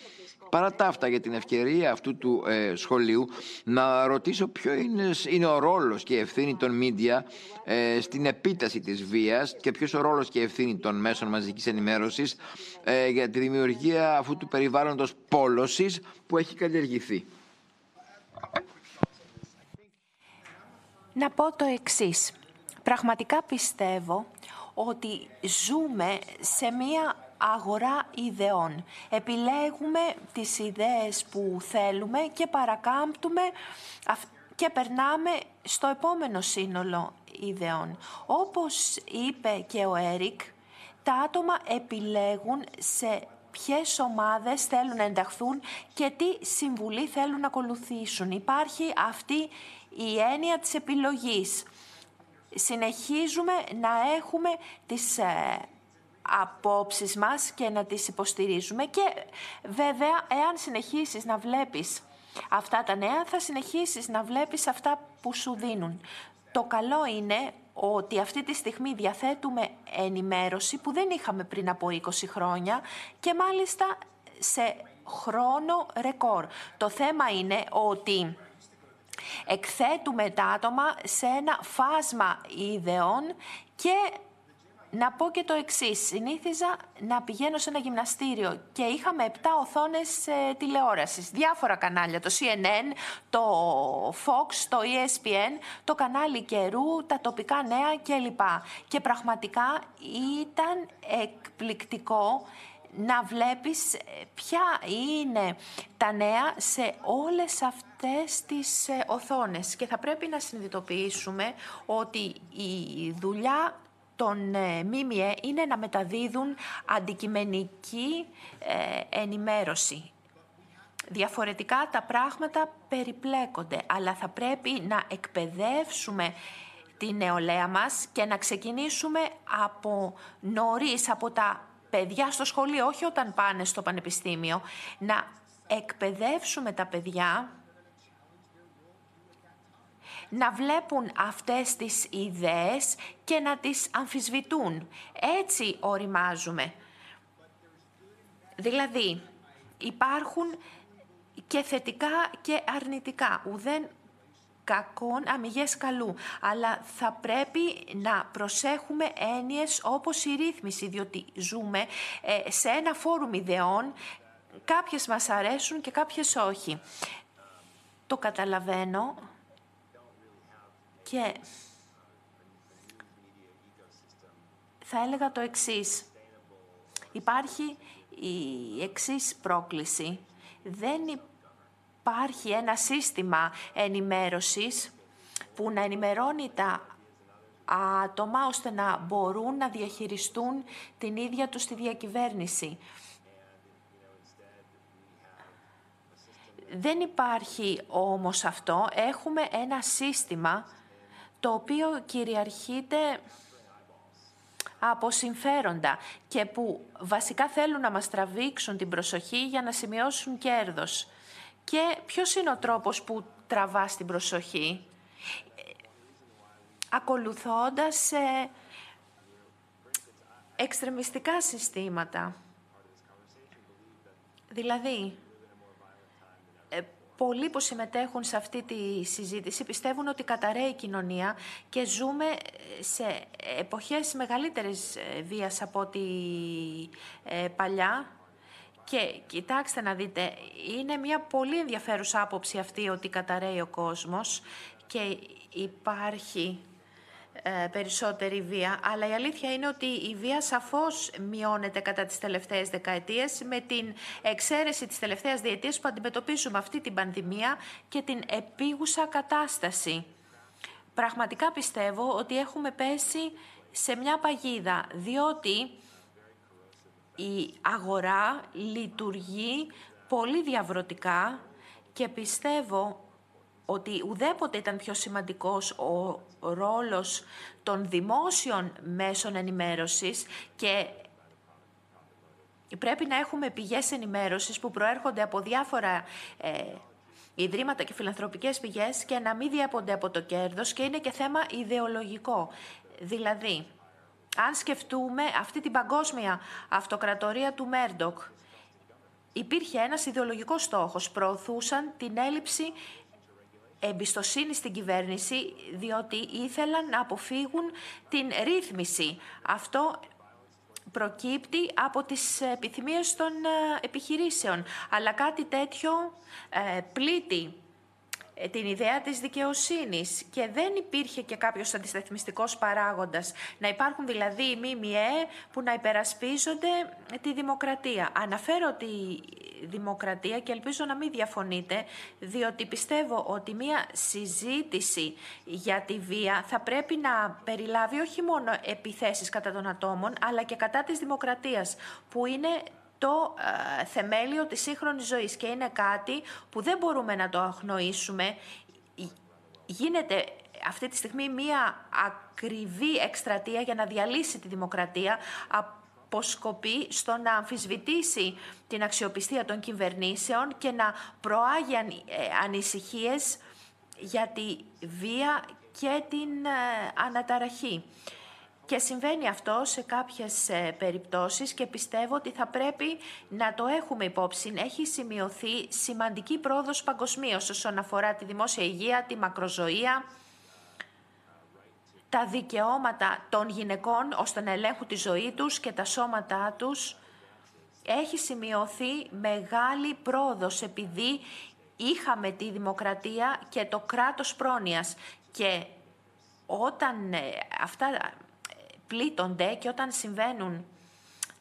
Παρά τα αυτά για την ευκαιρία αυτού του ε, σχολείου να ρωτήσω ποιο είναι, είναι ο ρόλος και η ευθύνη των μίντια ε, στην επίταση της βίας και ποιος ο ρόλος και η ευθύνη των μέσων μαζικής ενημέρωσης ε, για τη δημιουργία αυτού του περιβάλλοντος πόλωσης που έχει καλλιεργηθεί. Να πω το εξής. Πραγματικά πιστεύω ότι ζούμε σε μία αγορά ιδεών. Επιλέγουμε τις ιδέες που θέλουμε και παρακάμπτουμε και περνάμε στο επόμενο σύνολο ιδεών. Όπως είπε και ο Έρικ, τα άτομα επιλέγουν σε ποιες ομάδες θέλουν να ενταχθούν και τι συμβουλή θέλουν να ακολουθήσουν. Υπάρχει αυτή η έννοια της επιλογής. Συνεχίζουμε να έχουμε τις ε, απόψεις μας και να τις υποστηρίζουμε και βέβαια εάν συνεχίσεις να βλέπεις αυτά τα νέα θα συνεχίσεις να βλέπεις αυτά που σου δίνουν. Το καλό είναι ότι αυτή τη στιγμή διαθέτουμε ενημέρωση που δεν είχαμε πριν από 20 χρόνια και μάλιστα σε χρόνο ρεκόρ. Το θέμα είναι ότι εκθέτουμε τα άτομα σε ένα φάσμα ιδεών και να πω και το εξής. Συνήθιζα να πηγαίνω σε ένα γυμναστήριο και είχαμε 7 οθόνες ε, τηλεόρασης. Διάφορα κανάλια. Το CNN, το Fox, το ESPN, το κανάλι καιρού, τα τοπικά νέα κλπ. Και πραγματικά ήταν εκπληκτικό να βλέπεις ε, ποια είναι τα νέα σε όλες αυτές τις ε, οθόνες. Και θα πρέπει να συνειδητοποιήσουμε ότι η δουλειά των ε, ΜΜΕ είναι να μεταδίδουν αντικειμενική ε, ενημέρωση. Διαφορετικά τα πράγματα περιπλέκονται, αλλά θα πρέπει να εκπαιδεύσουμε τη νεολαία μας και να ξεκινήσουμε από νωρίς, από τα παιδιά στο σχολείο, όχι όταν πάνε στο πανεπιστήμιο, να εκπαιδεύσουμε τα παιδιά να βλέπουν αυτές τις ιδέες και να τις αμφισβητούν. Έτσι οριμάζουμε. Δηλαδή, υπάρχουν και θετικά και αρνητικά. Ουδέν κακών αμυγές καλού. Αλλά θα πρέπει να προσέχουμε έννοιες όπως η ρύθμιση, διότι ζούμε ε, σε ένα φόρουμ ιδεών, κάποιες μας αρέσουν και κάποιες όχι. Το καταλαβαίνω και θα έλεγα το εξής. Υπάρχει η εξής πρόκληση. Δεν υπάρχει ένα σύστημα ενημέρωσης που να ενημερώνει τα άτομα ώστε να μπορούν να διαχειριστούν την ίδια τους τη διακυβέρνηση. Δεν υπάρχει όμως αυτό. Έχουμε ένα σύστημα το οποίο κυριαρχείται από συμφέροντα και που βασικά θέλουν να μας τραβήξουν την προσοχή για να σημειώσουν κέρδος. Και ποιος είναι ο τρόπος που τραβάς την προσοχή; Ακολουθώντας ε, εξτρεμιστικά συστήματα. Δηλαδή, πολλοί που συμμετέχουν σε αυτή τη συζήτηση πιστεύουν ότι καταραίει η κοινωνία και ζούμε σε εποχές μεγαλύτερης ε, βίας από ό,τι ε, παλιά. Και κοιτάξτε να δείτε, είναι μια πολύ ενδιαφέρουσα άποψη αυτή ότι καταραίει ο κόσμος και υπάρχει ε, περισσότερη βία, αλλά η αλήθεια είναι ότι η βία σαφώς μειώνεται κατά τις τελευταίες δεκαετίες με την εξαίρεση της τελευταίας διετίας που αντιμετωπίζουμε αυτή την πανδημία και την επίγουσα κατάσταση. Πραγματικά πιστεύω ότι έχουμε πέσει σε μια παγίδα, διότι η αγορά λειτουργεί πολύ διαβρωτικά και πιστεύω ότι ουδέποτε ήταν πιο σημαντικός ο ρόλος των δημόσιων μέσων ενημέρωσης και πρέπει να έχουμε πηγές ενημέρωσης που προέρχονται από διάφορα ε, ιδρύματα και φιλανθρωπικές πηγές και να μην διέπονται από το κέρδος και είναι και θέμα ιδεολογικό. Δηλαδή, αν σκεφτούμε αυτή την παγκόσμια αυτοκρατορία του Μέρντοκ, υπήρχε ένας ιδεολογικός στόχος. Προωθούσαν την έλλειψη εμπιστοσύνη στην κυβέρνηση, διότι ήθελαν να αποφύγουν την ρύθμιση. Αυτό προκύπτει από τις επιθυμίες των ε, επιχειρήσεων. Αλλά κάτι τέτοιο ε, πλήττει ε, την ιδέα της δικαιοσύνης και δεν υπήρχε και κάποιος αντισταθμιστικός παράγοντας. Να υπάρχουν δηλαδή οι ΜΜΕ που να υπερασπίζονται τη δημοκρατία. Αναφέρω τη δημοκρατία και ελπίζω να μην διαφωνείτε, διότι πιστεύω ότι μία συζήτηση για τη βία θα πρέπει να περιλάβει όχι μόνο επιθέσεις κατά των ατόμων, αλλά και κατά της δημοκρατίας, που είναι το ε, θεμέλιο της σύγχρονης ζωής και είναι κάτι που δεν μπορούμε να το αγνοήσουμε. Γίνεται αυτή τη στιγμή μία ακριβή εκστρατεία για να διαλύσει τη δημοκρατία αποσκοπεί στο να αμφισβητήσει την αξιοπιστία των κυβερνήσεων και να προάγει ε, ανησυχίες για τη βία και την ε, αναταραχή. Και συμβαίνει αυτό σε κάποιες ε, περιπτώσεις και πιστεύω ότι θα πρέπει να το έχουμε υπόψη. Έχει σημειωθεί σημαντική πρόοδος παγκοσμίως όσον αφορά τη δημόσια υγεία, τη μακροζωία, τα δικαιώματα των γυναικών ώστε να ελέγχουν της ζωή τους και τα σώματά τους. Έχει σημειωθεί μεγάλη πρόοδος επειδή είχαμε τη δημοκρατία και το κράτος πρόνοιας και όταν ε, αυτά πλήττονται και όταν συμβαίνουν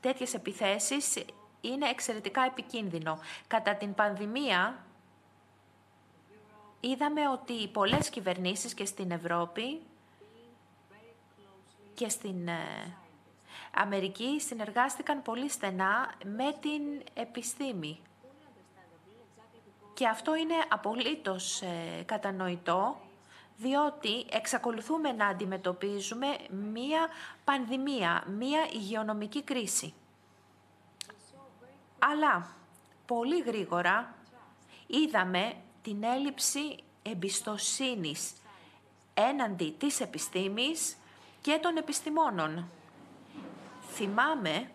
τέτοιες επιθέσεις είναι εξαιρετικά επικίνδυνο. Κατά την πανδημία είδαμε ότι πολλές κυβερνήσεις και στην Ευρώπη και στην ε, Αμερική συνεργάστηκαν πολύ στενά με την επιστήμη. Και αυτό είναι απολύτως ε, κατανοητό διότι εξακολουθούμε να αντιμετωπίζουμε μία πανδημία, μία υγειονομική κρίση. Αλλά πολύ γρήγορα είδαμε την έλλειψη εμπιστοσύνης έναντι της επιστήμης και των επιστημόνων. Θυμάμαι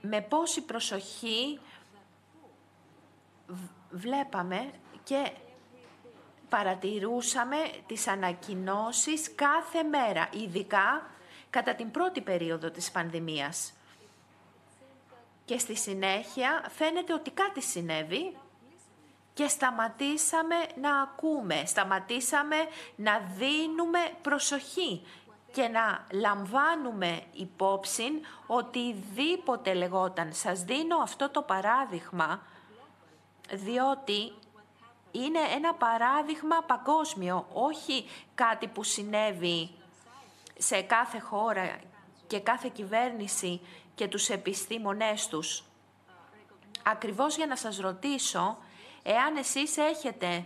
με πόση προσοχή βλέπαμε και παρατηρούσαμε τις ανακοινώσεις κάθε μέρα, ειδικά κατά την πρώτη περίοδο της πανδημίας. Και στη συνέχεια φαίνεται ότι κάτι συνέβη και σταματήσαμε να ακούμε, σταματήσαμε να δίνουμε προσοχή και να λαμβάνουμε υπόψη οτιδήποτε λεγόταν. Σας δίνω αυτό το παράδειγμα διότι είναι ένα παράδειγμα παγκόσμιο, όχι κάτι που συνέβη σε κάθε χώρα και κάθε κυβέρνηση και τους επιστήμονές τους. Ακριβώς για να σας ρωτήσω, εάν εσείς έχετε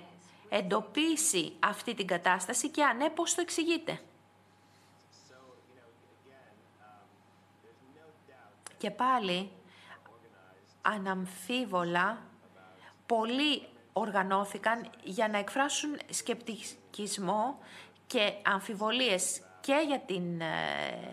εντοπίσει αυτή την κατάσταση και αν ναι, πώς το εξηγείτε; Και πάλι, αναμφίβολα, πολλοί οργανώθηκαν για να εκφράσουν σκεπτικισμό και αμφιβολίες και για την ε,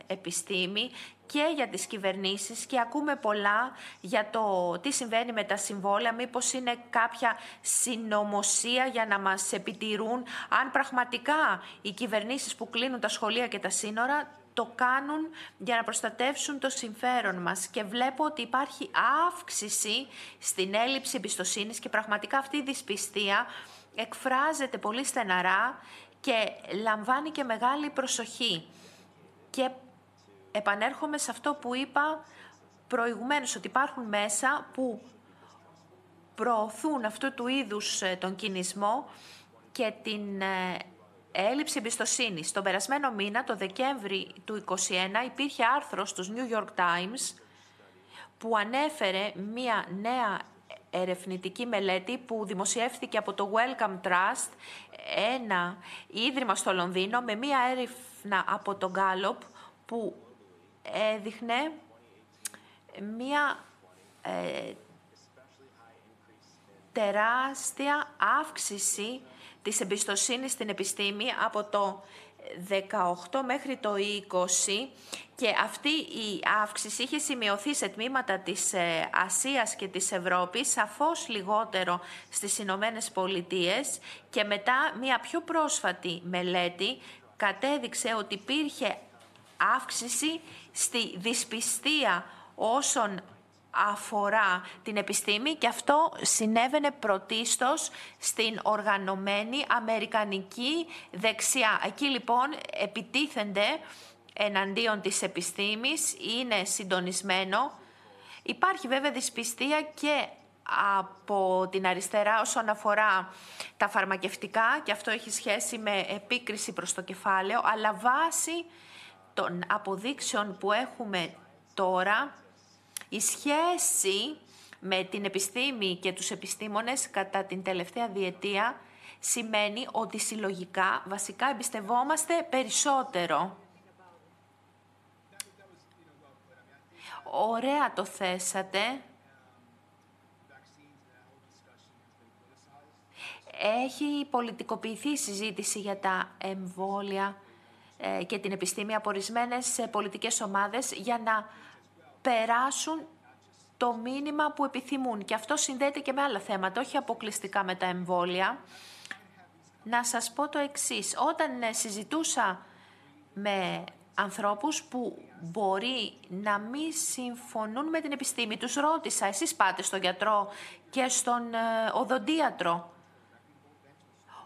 επιστήμη και για τις κυβερνήσεις και ακούμε πολλά για το τι συμβαίνει με τα συμβόλαια, μήπως είναι κάποια συνωμοσία για να μας επιτηρούν. Αν πραγματικά οι κυβερνήσεις που κλείνουν τα σχολεία και τα σύνορα το κάνουν για να προστατεύσουν το συμφέρον μας και βλέπω ότι υπάρχει αύξηση στην έλλειψη εμπιστοσύνης και πραγματικά αυτή η δυσπιστία εκφράζεται πολύ στεναρά και λαμβάνει και μεγάλη προσοχή. Και επανέρχομαι σε αυτό που είπα προηγουμένως, ότι υπάρχουν μέσα που προωθούν αυτού του είδους ε, τον κινησμό και την ε, έλλειψη εμπιστοσύνη. Στον περασμένο μήνα, το Δεκέμβρη του 2021, υπήρχε άρθρος στους New York Times που ανέφερε μία νέα ερευνητική μελέτη που δημοσιεύθηκε από το Wellcome Trust, ένα ίδρυμα στο Λονδίνο, με μία έρευνα από το Gallup που έδειχνε μία ε, τεράστια αύξηση της εμπιστοσύνης στην επιστήμη από το 18 μέχρι το 20 και αυτή η αύξηση είχε σημειωθεί σε τμήματα της ε, Ασίας και της Ευρώπης, σαφώς λιγότερο στις Ηνωμένες Πολιτείες και μετά μια πιο πρόσφατη μελέτη κατέδειξε ότι υπήρχε αύξηση στη δυσπιστία όσων αφορά την επιστήμη και αυτό συνέβαινε πρωτίστως στην οργανωμένη αμερικανική δεξιά. Εκεί λοιπόν επιτίθενται εναντίον της επιστήμης, είναι συντονισμένο. Υπάρχει βέβαια δυσπιστία και από την αριστερά όσον αφορά τα φαρμακευτικά και αυτό έχει σχέση με επίκριση προς το κεφάλαιο, αλλά βάσει των αποδείξεων που έχουμε τώρα η σχέση με την επιστήμη και τους επιστήμονες κατά την τελευταία διετία σημαίνει ότι συλλογικά βασικά εμπιστευόμαστε περισσότερο. Ωραία το θέσατε. Έχει πολιτικοποιηθεί η συζήτηση για τα εμβόλια ε, και την επιστήμη από ορισμένες πολιτικές ομάδες για να περάσουν το μήνυμα που επιθυμούν. Και αυτό συνδέεται και με άλλα θέματα, όχι αποκλειστικά με τα εμβόλια. Να σας πω το εξής. Όταν ε, συζητούσα με ανθρώπους που μπορεί να μην συμφωνούν με την επιστήμη, τους ρώτησα, εσείς πάτε στον γιατρό και στον ε, οδοντίατρο;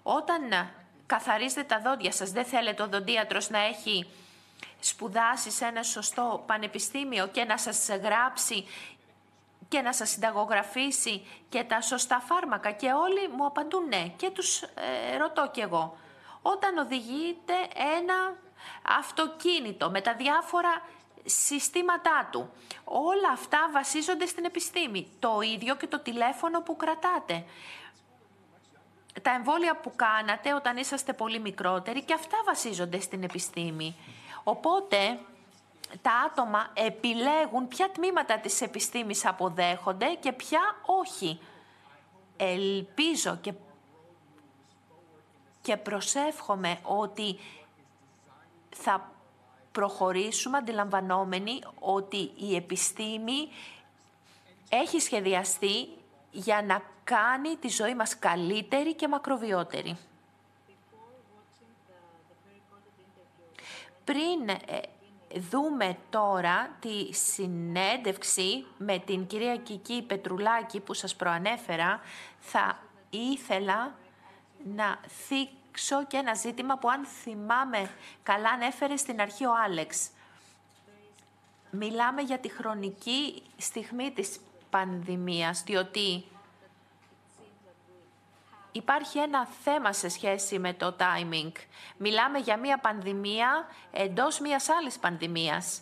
Όταν ε, καθαρίζετε τα δόντια σας, δεν θέλετε ο οδοντίατρος να έχει σπουδάσει σε ένα σωστό πανεπιστήμιο και να σας γράψει και να σας συνταγογραφήσει και τα σωστά φάρμακα και όλοι μου απαντούν ναι και τους ε, ρωτώ κι εγώ. Όταν οδηγείτε ένα αυτοκίνητο με τα διάφορα συστήματά του, όλα αυτά βασίζονται στην επιστήμη. Το ίδιο και το τηλέφωνο που κρατάτε. Τα εμβόλια που κάνατε όταν είσαστε πολύ μικρότεροι και αυτά βασίζονται στην επιστήμη. Οπότε τα άτομα επιλέγουν ποια τμήματα της επιστήμης αποδέχονται και ποια όχι. Ελπίζω και, και προσεύχομαι ότι θα προχωρήσουμε αντιλαμβανόμενοι ότι η επιστήμη έχει σχεδιαστεί για να κάνει τη ζωή μας καλύτερη και μακροβιότερη. Πριν ε, δούμε τώρα τη συνέντευξη με την κυρία Κική Πετρουλάκη που σας προανέφερα, θα ήθελα να θίξω και ένα ζήτημα που αν θυμάμαι καλά ανέφερε στην αρχή ο Άλεξ. Μιλάμε για τη χρονική στιγμή της πανδημίας, διότι υπάρχει ένα θέμα σε σχέση με το timing. Μιλάμε για μία πανδημία εντός μίας άλλης πανδημίας.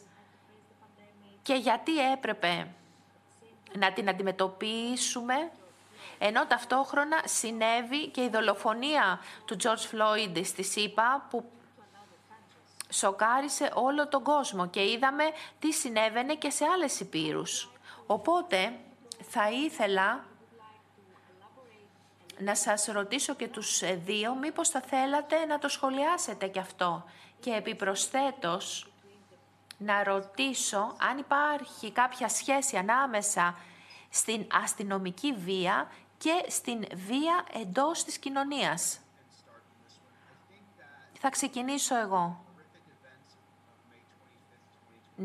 Και γιατί έπρεπε να την αντιμετωπίσουμε, ενώ ταυτόχρονα συνέβη και η δολοφονία του George Floyd στη ΣΥΠΑ, που σοκάρισε όλο τον κόσμο και είδαμε τι συνέβαινε και σε άλλες υπήρους. Οπότε θα ήθελα να σας ρωτήσω και τους ε, δύο μήπως θα θέλατε να το σχολιάσετε και αυτό. Και επιπροσθέτως να ρωτήσω αν υπάρχει κάποια σχέση ανάμεσα στην αστυνομική βία και στην βία εντός της κοινωνίας. Θα ξεκινήσω εγώ.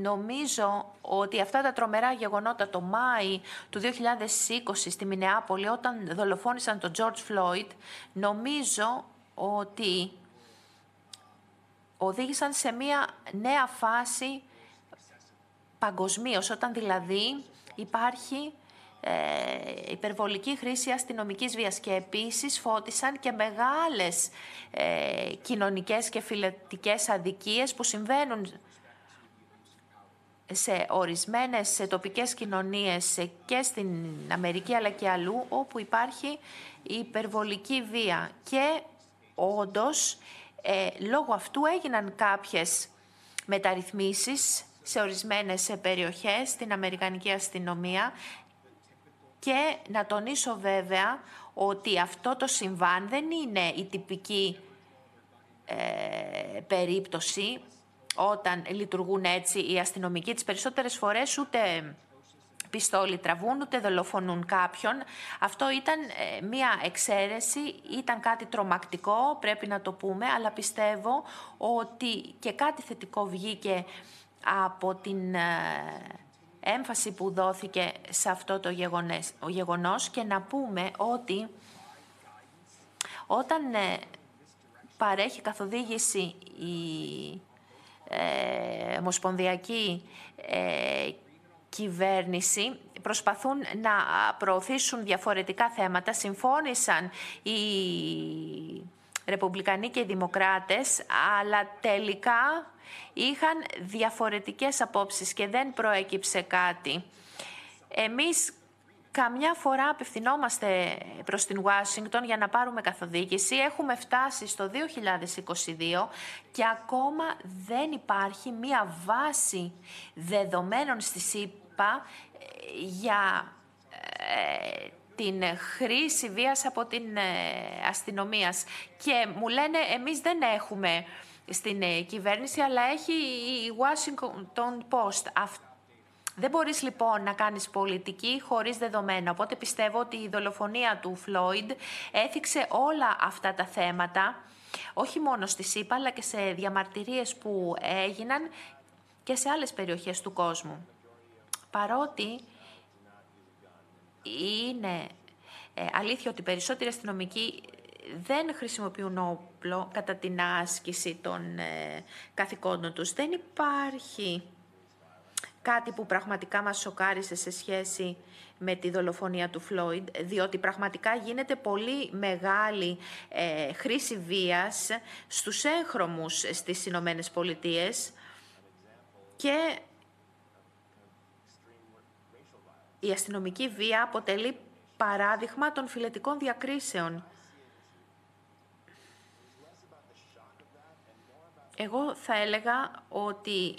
Νομίζω ότι αυτά τα τρομερά γεγονότα το Μάη του 2020 στη Μινεάπολη όταν δολοφόνησαν τον George Floyd, νομίζω ότι οδήγησαν σε μια νέα φάση παγκοσμίως, όταν δηλαδή υπάρχει ε, υπερβολική χρήση αστυνομικής βίας και επίσης φώτισαν και μεγάλες ε, κοινωνικές και φιλετικές αδικίες που συμβαίνουν σε ορισμένες σε τοπικές κοινωνίες και στην Αμερική αλλά και αλλού όπου υπάρχει υπερβολική βία. Και όντως ε, λόγω αυτού έγιναν κάποιες μεταρρυθμίσεις σε ορισμένες περιοχές στην Αμερικανική αστυνομία. Και να τονίσω βέβαια ότι αυτό το συμβάν δεν είναι η τυπική ε, περίπτωση όταν λειτουργούν έτσι οι αστυνομικοί. Τις περισσότερες φορές ούτε πιστόλι τραβούν, ούτε δολοφονούν κάποιον. Αυτό ήταν ε, μία εξαίρεση, ήταν κάτι τρομακτικό, πρέπει να το πούμε, αλλά πιστεύω ότι και κάτι θετικό βγήκε από την ε, έμφαση που δόθηκε σε αυτό το γεγονές, ο γεγονός και να πούμε ότι όταν ε, παρέχει καθοδήγηση η ε, ομοσπονδιακή ε, κυβέρνηση προσπαθούν να προωθήσουν διαφορετικά θέματα. Συμφώνησαν οι Ρεπουμπλικανοί και οι Δημοκράτες, αλλά τελικά είχαν διαφορετικές απόψεις και δεν προέκυψε κάτι. Εμείς καμιά φορά απευθυνόμαστε προς την Ουάσιγκτον για να πάρουμε καθοδήγηση. Έχουμε φτάσει στο 2022 και ακόμα δεν υπάρχει μία βάση δεδομένων στη ΣΥΠΑ ε, για ε, την χρήση βίας από την ε, αστυνομία. Και μου λένε εμείς δεν έχουμε στην ε, κυβέρνηση, αλλά έχει η Washington Post. Δεν μπορείς λοιπόν να κάνεις πολιτική χωρίς δεδομένα. Οπότε πιστεύω ότι η δολοφονία του Φλόιντ έθιξε όλα αυτά τα θέματα, όχι μόνο στη ΣΥΠΑ, αλλά και σε διαμαρτυρίες που έγιναν και σε άλλες περιοχές του κόσμου. Παρότι είναι ε, αλήθεια ότι περισσότεροι αστυνομικοί δεν χρησιμοποιούν όπλο κατά την άσκηση των ε, καθηκόντων τους. Δεν υπάρχει κάτι που πραγματικά μας σοκάρισε σε σχέση με τη δολοφονία του Φλόιντ, διότι πραγματικά γίνεται πολύ μεγάλη ε, χρήση βίας στους έγχρωμους στις Ηνωμένες Πολιτείες και η αστυνομική βία αποτελεί παράδειγμα των φιλετικών διακρίσεων. Εγώ θα έλεγα ότι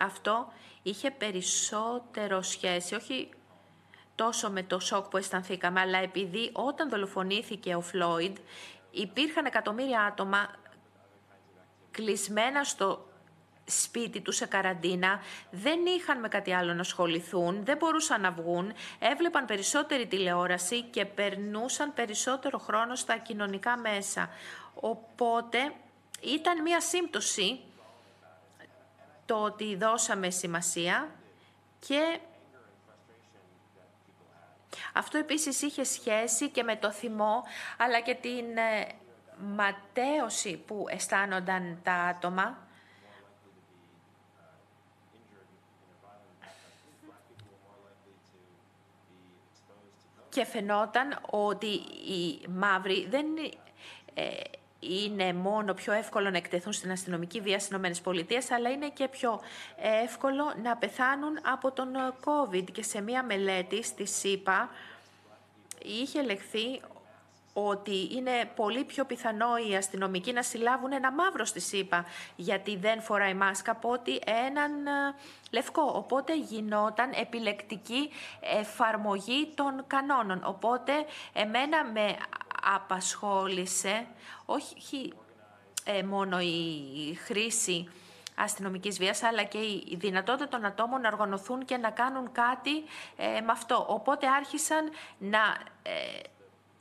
αυτό είχε περισσότερο σχέση, όχι τόσο με το σοκ που αισθανθήκαμε, αλλά επειδή όταν δολοφονήθηκε ο Φλόιντ υπήρχαν εκατομμύρια άτομα κλεισμένα στο σπίτι τους σε καραντίνα, δεν είχαν με κάτι άλλο να ασχοληθούν, δεν μπορούσαν να βγουν, έβλεπαν περισσότερη τηλεόραση και περνούσαν περισσότερο χρόνο στα κοινωνικά μέσα. Οπότε ήταν μία σύμπτωση το ότι δώσαμε σημασία και αυτό επίσης είχε σχέση και με το θυμό αλλά και την ε, ματέωση που αισθάνονταν τα άτομα. Και φαινόταν ότι οι μαύροι δεν ε, είναι μόνο πιο εύκολο να εκτεθούν στην αστυνομική βία στις ΗΠΑ, αλλά είναι και πιο εύκολο να πεθάνουν από τον COVID. Και σε μία μελέτη στη ΣΥΠΑ είχε λεχθεί ότι είναι πολύ πιο πιθανό οι αστυνομικοί να συλλάβουν ένα μαύρο στη ΣΥΠΑ γιατί δεν φοράει μάσκα από ότι έναν ε, λευκό. Οπότε γινόταν επιλεκτική εφαρμογή των κανόνων. Οπότε εμένα με απασχόλησε όχι ε, μόνο η χρήση αστυνομικής βίας, αλλά και η δυνατότητα των ατόμων να οργανωθούν και να κάνουν κάτι ε, με αυτό. Οπότε άρχισαν να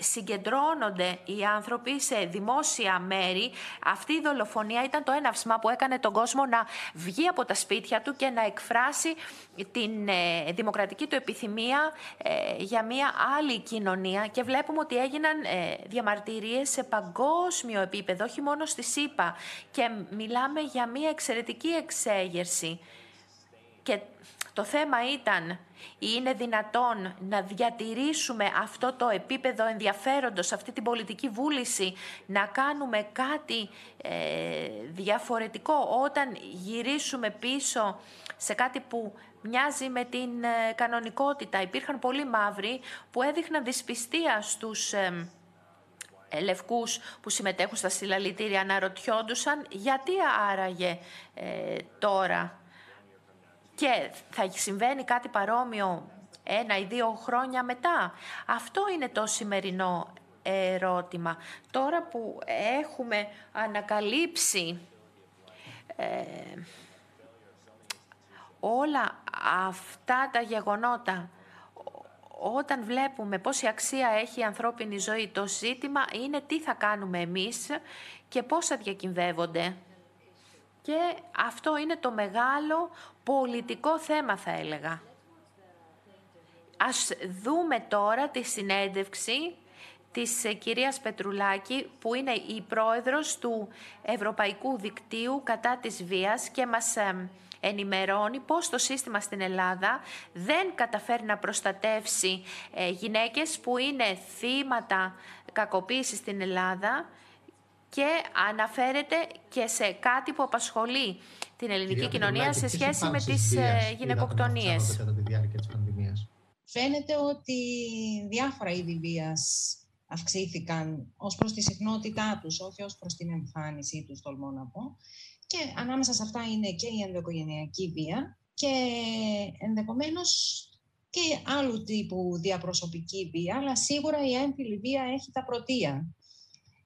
συγκεντρώνονται οι άνθρωποι σε δημόσια μέρη. Αυτή η δολοφονία ήταν το έναυσμα που έκανε τον κόσμο να βγει από τα σπίτια του και να εκφράσει την ε, δημοκρατική του επιθυμία ε, για μια άλλη κοινωνία και βλέπουμε ότι έγιναν ε, διαμαρτυρίες σε παγκόσμιο επίπεδο, όχι μόνο στη ΣΥΠΑ και μιλάμε για μια εξαιρετική εξέγερση. Και το θέμα ήταν, είναι δυνατόν να διατηρήσουμε αυτό το επίπεδο ενδιαφέροντος, αυτή την πολιτική βούληση, να κάνουμε κάτι ε, διαφορετικό όταν γυρίσουμε πίσω σε κάτι που μοιάζει με την ε, κανονικότητα. Υπήρχαν πολλοί μαύροι που έδειχναν δυσπιστία στους ε, λευκούς που συμμετέχουν στα συλλαλητήρια, αναρωτιόντουσαν γιατί άραγε τώρα και θα συμβαίνει κάτι παρόμοιο ένα ή δύο χρόνια μετά. Αυτό είναι το σημερινό ερώτημα. Τώρα που έχουμε ανακαλύψει ε, όλα αυτά τα γεγονότα, όταν βλέπουμε πόση αξία έχει η ανθρώπινη ζωή, το ζήτημα είναι τι θα κάνουμε εμείς και πώς θα διακυβεύονται. Και αυτό είναι το μεγάλο πολιτικό θέμα θα έλεγα. Ας δούμε τώρα τη συνέντευξη της ε, κυρίας Πετρουλάκη που είναι η πρόεδρος του Ευρωπαϊκού Δικτύου κατά της βίας και μας ε, ενημερώνει πώς το σύστημα στην Ελλάδα δεν καταφέρει να προστατεύσει ε, γυναίκες που είναι θύματα κακοποίησης στην Ελλάδα και αναφέρεται και σε κάτι που απασχολεί την ελληνική κοινωνία σε σχέση με τις ε, γυναικοκτονίες; Φαίνεται ότι διάφορα είδη βίας αυξήθηκαν ως προς τη συχνότητά τους, όχι ως προς την εμφάνισή τους, τολμώ να πω. Και ανάμεσα σε αυτά είναι και η ενδοοικογενειακή βία και ενδεχομένως και άλλου τύπου διαπροσωπική βία, αλλά σίγουρα η έμφυλη βία έχει τα πρωτεία.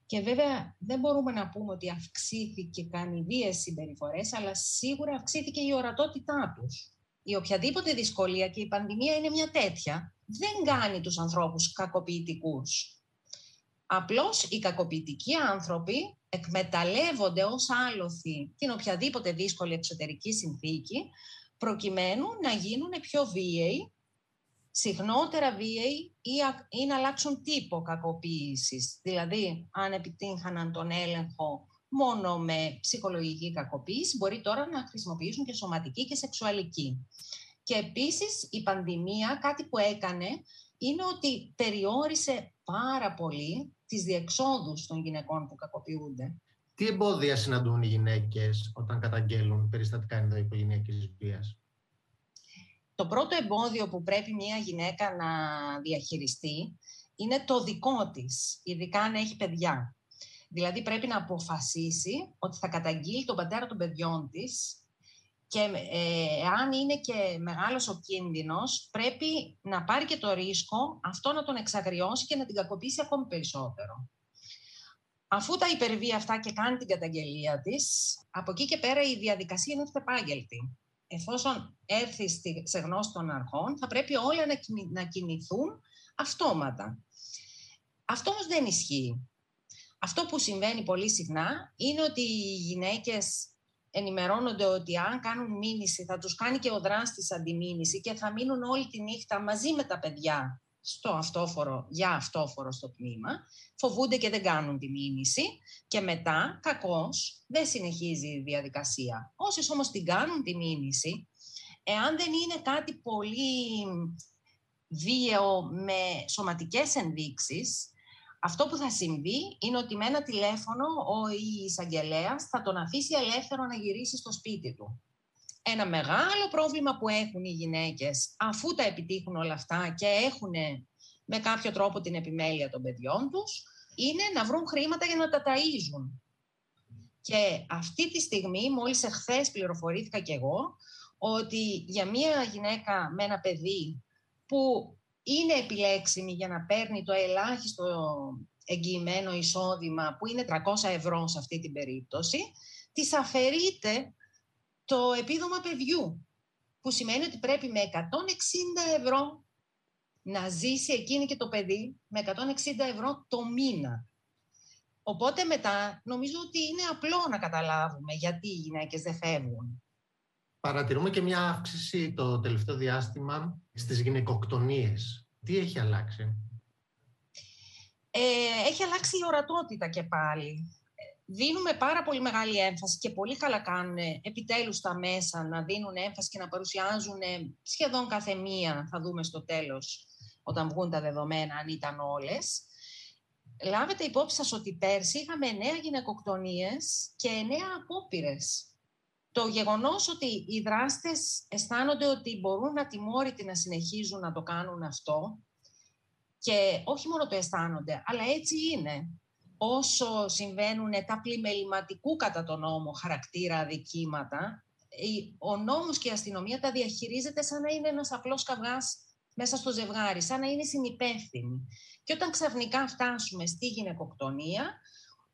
Και βέβαια δεν μπορούμε να πούμε ότι αυξήθηκε κάνει βίες συμπεριφορές, αλλά σίγουρα αυξήθηκε η ορατότητά τους. Η οποιαδήποτε δυσκολία και η πανδημία είναι μια τέτοια, δεν κάνει τους ανθρώπους κακοποιητικούς. Απλώς οι κακοποιητικοί άνθρωποι εκμεταλλεύονται ως άλοθη την οποιαδήποτε δύσκολη εξωτερική συνθήκη προκειμένου να γίνουν πιο βίαιοι συχνότερα βίαιοι ή, να αλλάξουν τύπο κακοποίησης. Δηλαδή, αν επιτύχαναν τον έλεγχο μόνο με ψυχολογική κακοποίηση, μπορεί τώρα να χρησιμοποιήσουν και σωματική και σεξουαλική. Και επίσης η πανδημία κάτι που έκανε είναι ότι περιόρισε πάρα πολύ τις διεξόδους των γυναικών που κακοποιούνται. Τι εμπόδια συναντούν οι γυναίκες όταν καταγγέλουν περιστατικά ενδοοικογενειακής βίας; Το πρώτο εμπόδιο που πρέπει μια γυναίκα να διαχειριστεί είναι το δικό της, ειδικά αν έχει παιδιά. Δηλαδή πρέπει να αποφασίσει ότι θα καταγγείλει τον πατέρα των παιδιών της και ε, αν είναι και μεγάλος ο κίνδυνος, πρέπει να πάρει και το ρίσκο αυτό να τον εξαγριώσει και να την κακοποιήσει ακόμη περισσότερο. Αφού τα υπερβεί αυτά και κάνει την καταγγελία της, από εκεί και πέρα η διαδικασία είναι επάγγελτη εφόσον έρθει σε γνώση των αρχών, θα πρέπει όλα να κινηθούν αυτόματα. Αυτό όμως δεν ισχύει. Αυτό που συμβαίνει πολύ συχνά είναι ότι οι γυναίκες ενημερώνονται ότι αν κάνουν μήνυση θα τους κάνει και ο δράστης αντιμήνυση και θα μείνουν όλη τη νύχτα μαζί με τα παιδιά στο αυτόφορο, για αυτόφορο στο τμήμα, φοβούνται και δεν κάνουν τη μήνυση και μετά, κακώς, δεν συνεχίζει η διαδικασία. Όσοι όμως την κάνουν τη μήνυση, εάν δεν είναι κάτι πολύ βίαιο με σωματικές ενδείξεις, αυτό που θα συμβεί είναι ότι με ένα τηλέφωνο ο εισαγγελέα θα τον αφήσει ελεύθερο να γυρίσει στο σπίτι του ένα μεγάλο πρόβλημα που έχουν οι γυναίκες αφού τα επιτύχουν όλα αυτά και έχουν με κάποιο τρόπο την επιμέλεια των παιδιών τους είναι να βρουν χρήματα για να τα ταΐζουν. Και αυτή τη στιγμή, μόλις εχθές πληροφορήθηκα κι εγώ, ότι για μία γυναίκα με ένα παιδί που είναι επιλέξιμη για να παίρνει το ελάχιστο εγγυημένο εισόδημα, που είναι 300 ευρώ σε αυτή την περίπτωση, της αφαιρείται το επίδομα παιδιού, που σημαίνει ότι πρέπει με 160 ευρώ να ζήσει εκείνη και το παιδί με 160 ευρώ το μήνα. Οπότε μετά νομίζω ότι είναι απλό να καταλάβουμε γιατί οι γυναίκες δεν φεύγουν. Παρατηρούμε και μια αύξηση το τελευταίο διάστημα στις γυναικοκτονίες. Τι έχει αλλάξει; Ε, έχει αλλάξει η ορατότητα και πάλι. Δίνουμε πάρα πολύ μεγάλη έμφαση και πολύ καλά κάνουν επιτέλους τα μέσα να δίνουν έμφαση και να παρουσιάζουν σχεδόν κάθε μία, θα δούμε στο τέλος, όταν βγουν τα δεδομένα, αν ήταν όλες. Λάβετε υπόψη σας ότι πέρσι είχαμε εννέα γυναικοκτονίες και εννέα απόπειρες. Το γεγονός ότι οι δράστες αισθάνονται ότι μπορούν να τιμώρητοι να συνεχίζουν να το κάνουν αυτό και όχι μόνο το αισθάνονται, αλλά έτσι είναι. Όσο συμβαίνουν τα πλημεληματικού κατά τον νόμο χαρακτήρα αδικήματα, ο νόμος και η αστυνομία τα διαχειρίζεται σαν να είναι ένας απλός καυγάς μέσα στο ζευγάρι, σαν να είναι συνυπεύθυνοι. Και όταν ξαφνικά φτάσουμε στη γυναικοκτονία,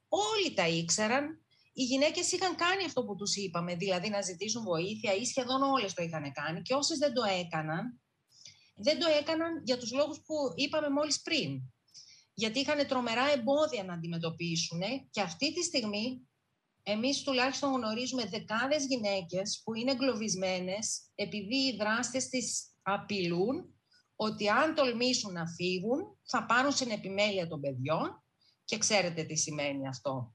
όλοι τα ήξεραν, οι γυναίκες είχαν κάνει αυτό που τους είπαμε, δηλαδή να ζητήσουν βοήθεια ή σχεδόν όλες το είχαν κάνει και όσες δεν το έκαναν, δεν το έκαναν για τους λόγους που είπαμε μόλις πριν. Γιατί είχαν τρομερά εμπόδια να αντιμετωπίσουν και αυτή τη στιγμή εμείς τουλάχιστον γνωρίζουμε δεκάδες γυναίκες που είναι εγκλωβισμένες επειδή οι δράστες τις απειλούν ότι αν τολμήσουν να φύγουν θα πάρουν στην επιμέλεια των παιδιών και ξέρετε τι σημαίνει αυτό.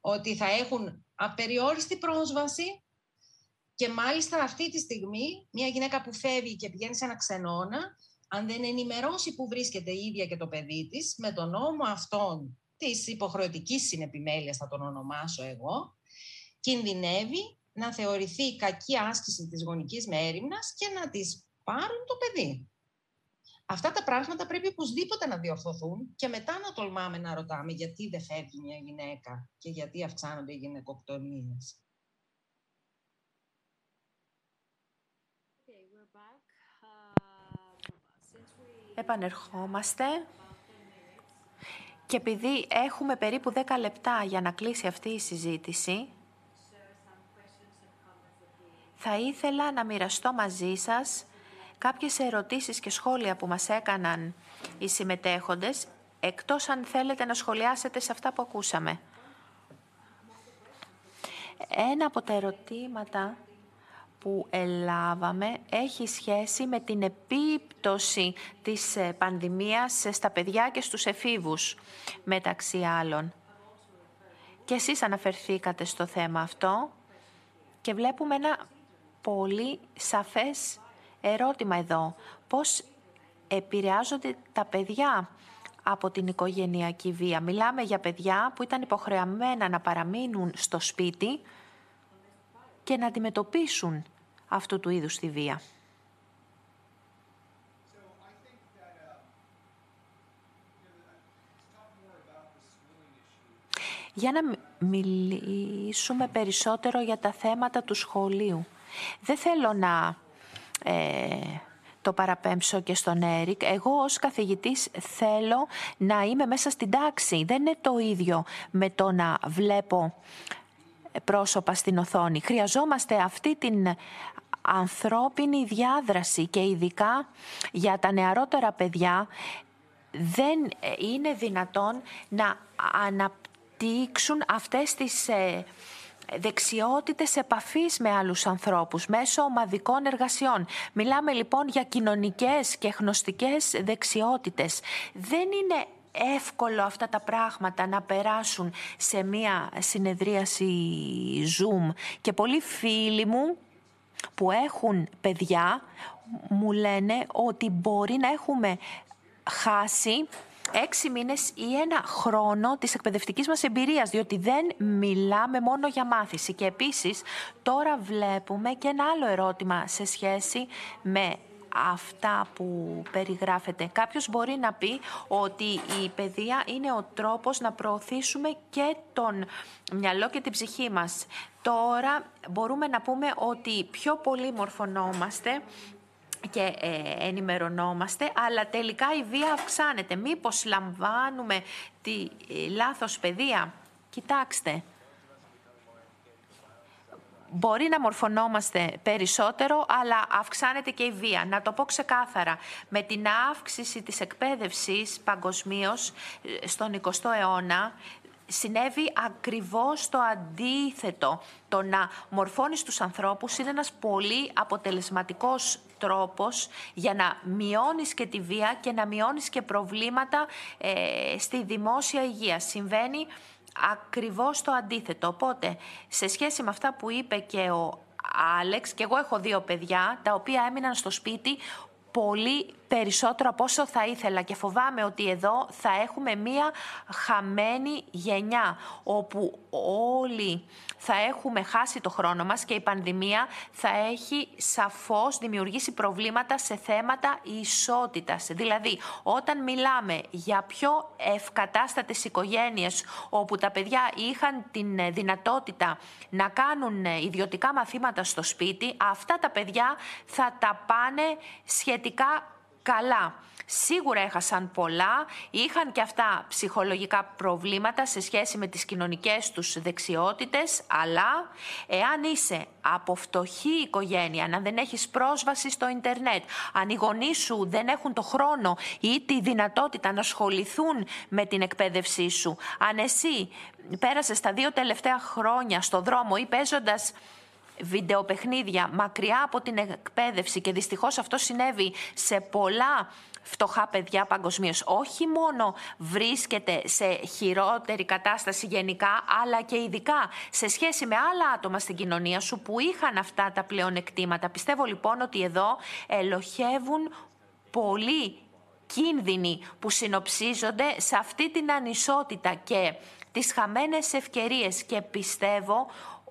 Ότι θα έχουν απεριόριστη πρόσβαση και μάλιστα αυτή τη στιγμή μια γυναίκα που φεύγει και πηγαίνει σε ένα ξενώνα, αν δεν ενημερώσει που βρίσκεται η ίδια και το παιδί της, με τον νόμο αυτόν της υποχρεωτικής συνεπιμέλειας θα τον ονομάσω εγώ, κινδυνεύει να θεωρηθεί κακή άσκηση της γονικής μέρημνας και να της πάρουν το παιδί. Αυτά τα πράγματα πρέπει οπωσδήποτε να διορθωθούν και μετά να τολμάμε να ρωτάμε γιατί δεν φεύγει μια γυναίκα και γιατί αυξάνονται οι γυναικοκτονίες. Επανερχόμαστε και επειδή έχουμε περίπου 10 λεπτά για να κλείσει αυτή η συζήτηση, θα ήθελα να μοιραστώ μαζί σας κάποιες ερωτήσεις και σχόλια που μας έκαναν οι συμμετέχοντες, εκτός αν θέλετε να σχολιάσετε σε αυτά που ακούσαμε. Ένα από τα ερωτήματα που ελάβαμε έχει σχέση με την επίπτωση της ε, πανδημίας στα παιδιά και στους εφήβους, μεταξύ άλλων. Και εσείς αναφερθήκατε στο θέμα αυτό και βλέπουμε ένα πολύ σαφές ερώτημα εδώ. Πώς επηρεάζονται τα παιδιά από την οικογενειακή βία; Μιλάμε για παιδιά που ήταν υποχρεωμένα να παραμείνουν στο σπίτι και να αντιμετωπίσουν αυτού του είδους τη βία. Για να μιλήσουμε περισσότερο για τα θέματα του σχολείου. Δεν θέλω να ε, το παραπέμψω και στον Έρικ. Εγώ ως καθηγητής θέλω να είμαι μέσα στην τάξη. Δεν είναι το ίδιο με το να βλέπω πρόσωπα στην οθόνη. Χρειαζόμαστε αυτή την ανθρώπινη διάδραση και ειδικά για τα νεαρότερα παιδιά δεν είναι δυνατόν να αναπτύξουν αυτές τις ε, δεξιότητες επαφής με άλλους ανθρώπους μέσω ομαδικών εργασιών. Μιλάμε λοιπόν για κοινωνικές και γνωστικές δεξιότητες. Δεν είναι εύκολο αυτά τα πράγματα να περάσουν σε μία συνεδρίαση Zoom και πολλοί φίλοι μου που έχουν παιδιά μου λένε ότι μπορεί να έχουμε χάσει έξι μήνες ή ένα χρόνο της εκπαιδευτικής μας εμπειρίας, διότι δεν μιλάμε μόνο για μάθηση. Και επίσης τώρα βλέπουμε και ένα άλλο ερώτημα σε σχέση με αυτά που περιγράφεται. Κάποιος μπορεί να πει ότι η παιδεία είναι ο τρόπος να προωθήσουμε και τον μυαλό και την ψυχή μας. Τώρα μπορούμε να πούμε ότι πιο πολύ μορφωνόμαστε και ε, ενημερωνόμαστε, αλλά τελικά η βία αυξάνεται. Μήπως λαμβάνουμε τη ε, λάθος παιδεία; Κοιτάξτε, μπορεί να μορφωνόμαστε περισσότερο, αλλά αυξάνεται και η βία. Να το πω ξεκάθαρα, με την αύξηση της εκπαίδευσης παγκοσμίως ε, στον 20ο αιώνα, συνέβη ακριβώς το αντίθετο. Το να μορφώνεις τους ανθρώπους είναι ένας πολύ αποτελεσματικός τρόπος για να μειώνεις και τη βία και να μειώνεις και προβλήματα ε, στη δημόσια υγεία. Συμβαίνει ακριβώς το αντίθετο. Οπότε, σε σχέση με αυτά που είπε και ο Άλεξ, και εγώ έχω δύο παιδιά, τα οποία έμειναν στο σπίτι πολύ περισσότερο από όσο θα ήθελα και φοβάμαι ότι εδώ θα έχουμε μία χαμένη γενιά όπου όλοι θα έχουμε χάσει το χρόνο μας και η πανδημία θα έχει σαφώς δημιουργήσει προβλήματα σε θέματα ισότητας. Δηλαδή, όταν μιλάμε για πιο ευκατάστατες οικογένειες όπου τα παιδιά είχαν την δυνατότητα να κάνουν ιδιωτικά μαθήματα στο σπίτι, αυτά τα παιδιά θα τα πάνε σχετικά καλά. Σίγουρα έχασαν πολλά, είχαν και αυτά ψυχολογικά προβλήματα σε σχέση με τις κοινωνικές τους δεξιότητες, αλλά εάν είσαι από φτωχή οικογένεια, αν δεν έχεις πρόσβαση στο ίντερνετ, αν οι γονείς σου δεν έχουν το χρόνο ή τη δυνατότητα να ασχοληθούν με την εκπαίδευσή σου, αν εσύ πέρασες τα δύο τελευταία χρόνια στο δρόμο ή παίζοντας βιντεοπαιχνίδια μακριά από την εκπαίδευση και δυστυχώς αυτό συνέβη σε πολλά φτωχά παιδιά παγκοσμίως. Όχι μόνο βρίσκεται σε χειρότερη κατάσταση γενικά, αλλά και ειδικά σε σχέση με άλλα άτομα στην κοινωνία σου που είχαν αυτά τα πλεονεκτήματα. Πιστεύω λοιπόν ότι εδώ ελοχεύουν πολύ κίνδυνοι που συνοψίζονται σε αυτή την ανισότητα και τις χαμένες ευκαιρίες και πιστεύω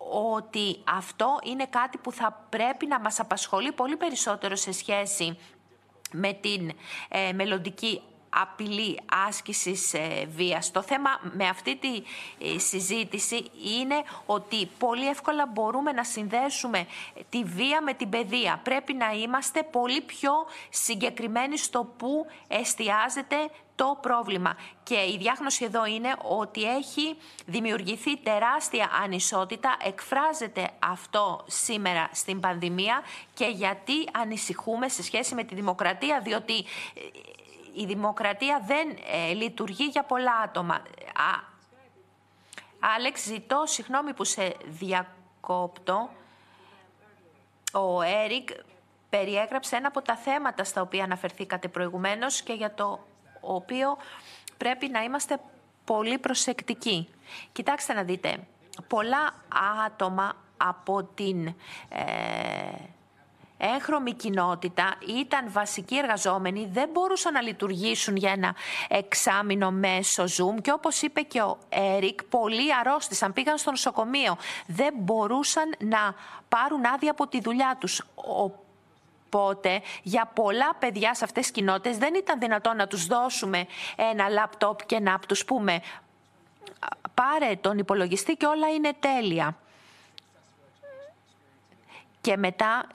ότι αυτό είναι κάτι που θα πρέπει να μας απασχολεί πολύ περισσότερο σε σχέση με την ε, μελλοντική απειλή άσκησης ε, βίας. Το θέμα με αυτή τη ε, συζήτηση είναι ότι πολύ εύκολα μπορούμε να συνδέσουμε τη βία με την παιδεία. Πρέπει να είμαστε πολύ πιο συγκεκριμένοι στο που εστιάζεται το πρόβλημα. Και η διάγνωση εδώ είναι ότι έχει δημιουργηθεί τεράστια ανισότητα, εκφράζεται αυτό σήμερα στην πανδημία και γιατί ανησυχούμε σε σχέση με τη δημοκρατία, διότι ε, η δημοκρατία δεν ε, λειτουργεί για πολλά άτομα. Α, Άλεξ, ζητώ συγγνώμη που σε διακόπτω. Ο Έρικ περιέγραψε ένα από τα θέματα στα οποία αναφερθήκατε προηγουμένως και για το οποίο πρέπει να είμαστε πολύ προσεκτικοί. Κοιτάξτε να δείτε, πολλά άτομα από την ε, έγχρωμη κοινότητα ήταν βασικοί εργαζόμενοι, δεν μπορούσαν να λειτουργήσουν για ένα εξάμεινο μέσω Zoom και όπως είπε και ο Έρικ, πολλοί αρρώστησαν, πήγαν στο νοσοκομείο, δεν μπορούσαν να πάρουν άδεια από τη δουλειά τους. Οπότε για πολλά παιδιά σε αυτές τις κοινότητες δεν ήταν δυνατόν να τους δώσουμε ένα λάπτοπ και να τους πούμε πάρε τον υπολογιστή και όλα είναι τέλεια. Και μετά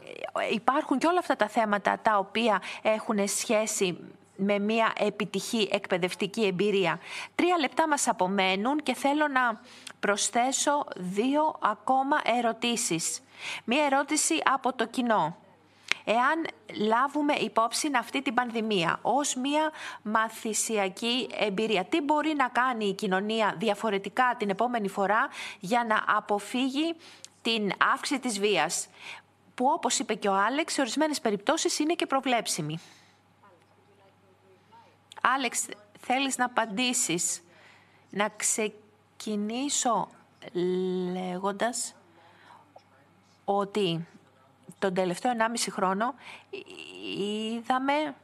ε, υπάρχουν και όλα αυτά τα θέματα τα οποία έχουν σχέση με μια επιτυχή εκπαιδευτική εμπειρία. Τρία λεπτά μας απομένουν και θέλω να προσθέσω δύο ακόμα ερωτήσεις. Μία ερώτηση από το κοινό εάν λάβουμε υπόψη αυτή την πανδημία ως μία μαθησιακή εμπειρία. Τι μπορεί να κάνει η κοινωνία διαφορετικά την επόμενη φορά για να αποφύγει την αύξηση της βίας, που όπως είπε και ο Άλεξ, σε ορισμένες περιπτώσεις είναι και προβλέψιμη. Άλεξ, θέλεις να απαντήσεις, να ξεκινήσω λέγοντας ότι τον τελευταίο 1,5 χρόνο είδαμε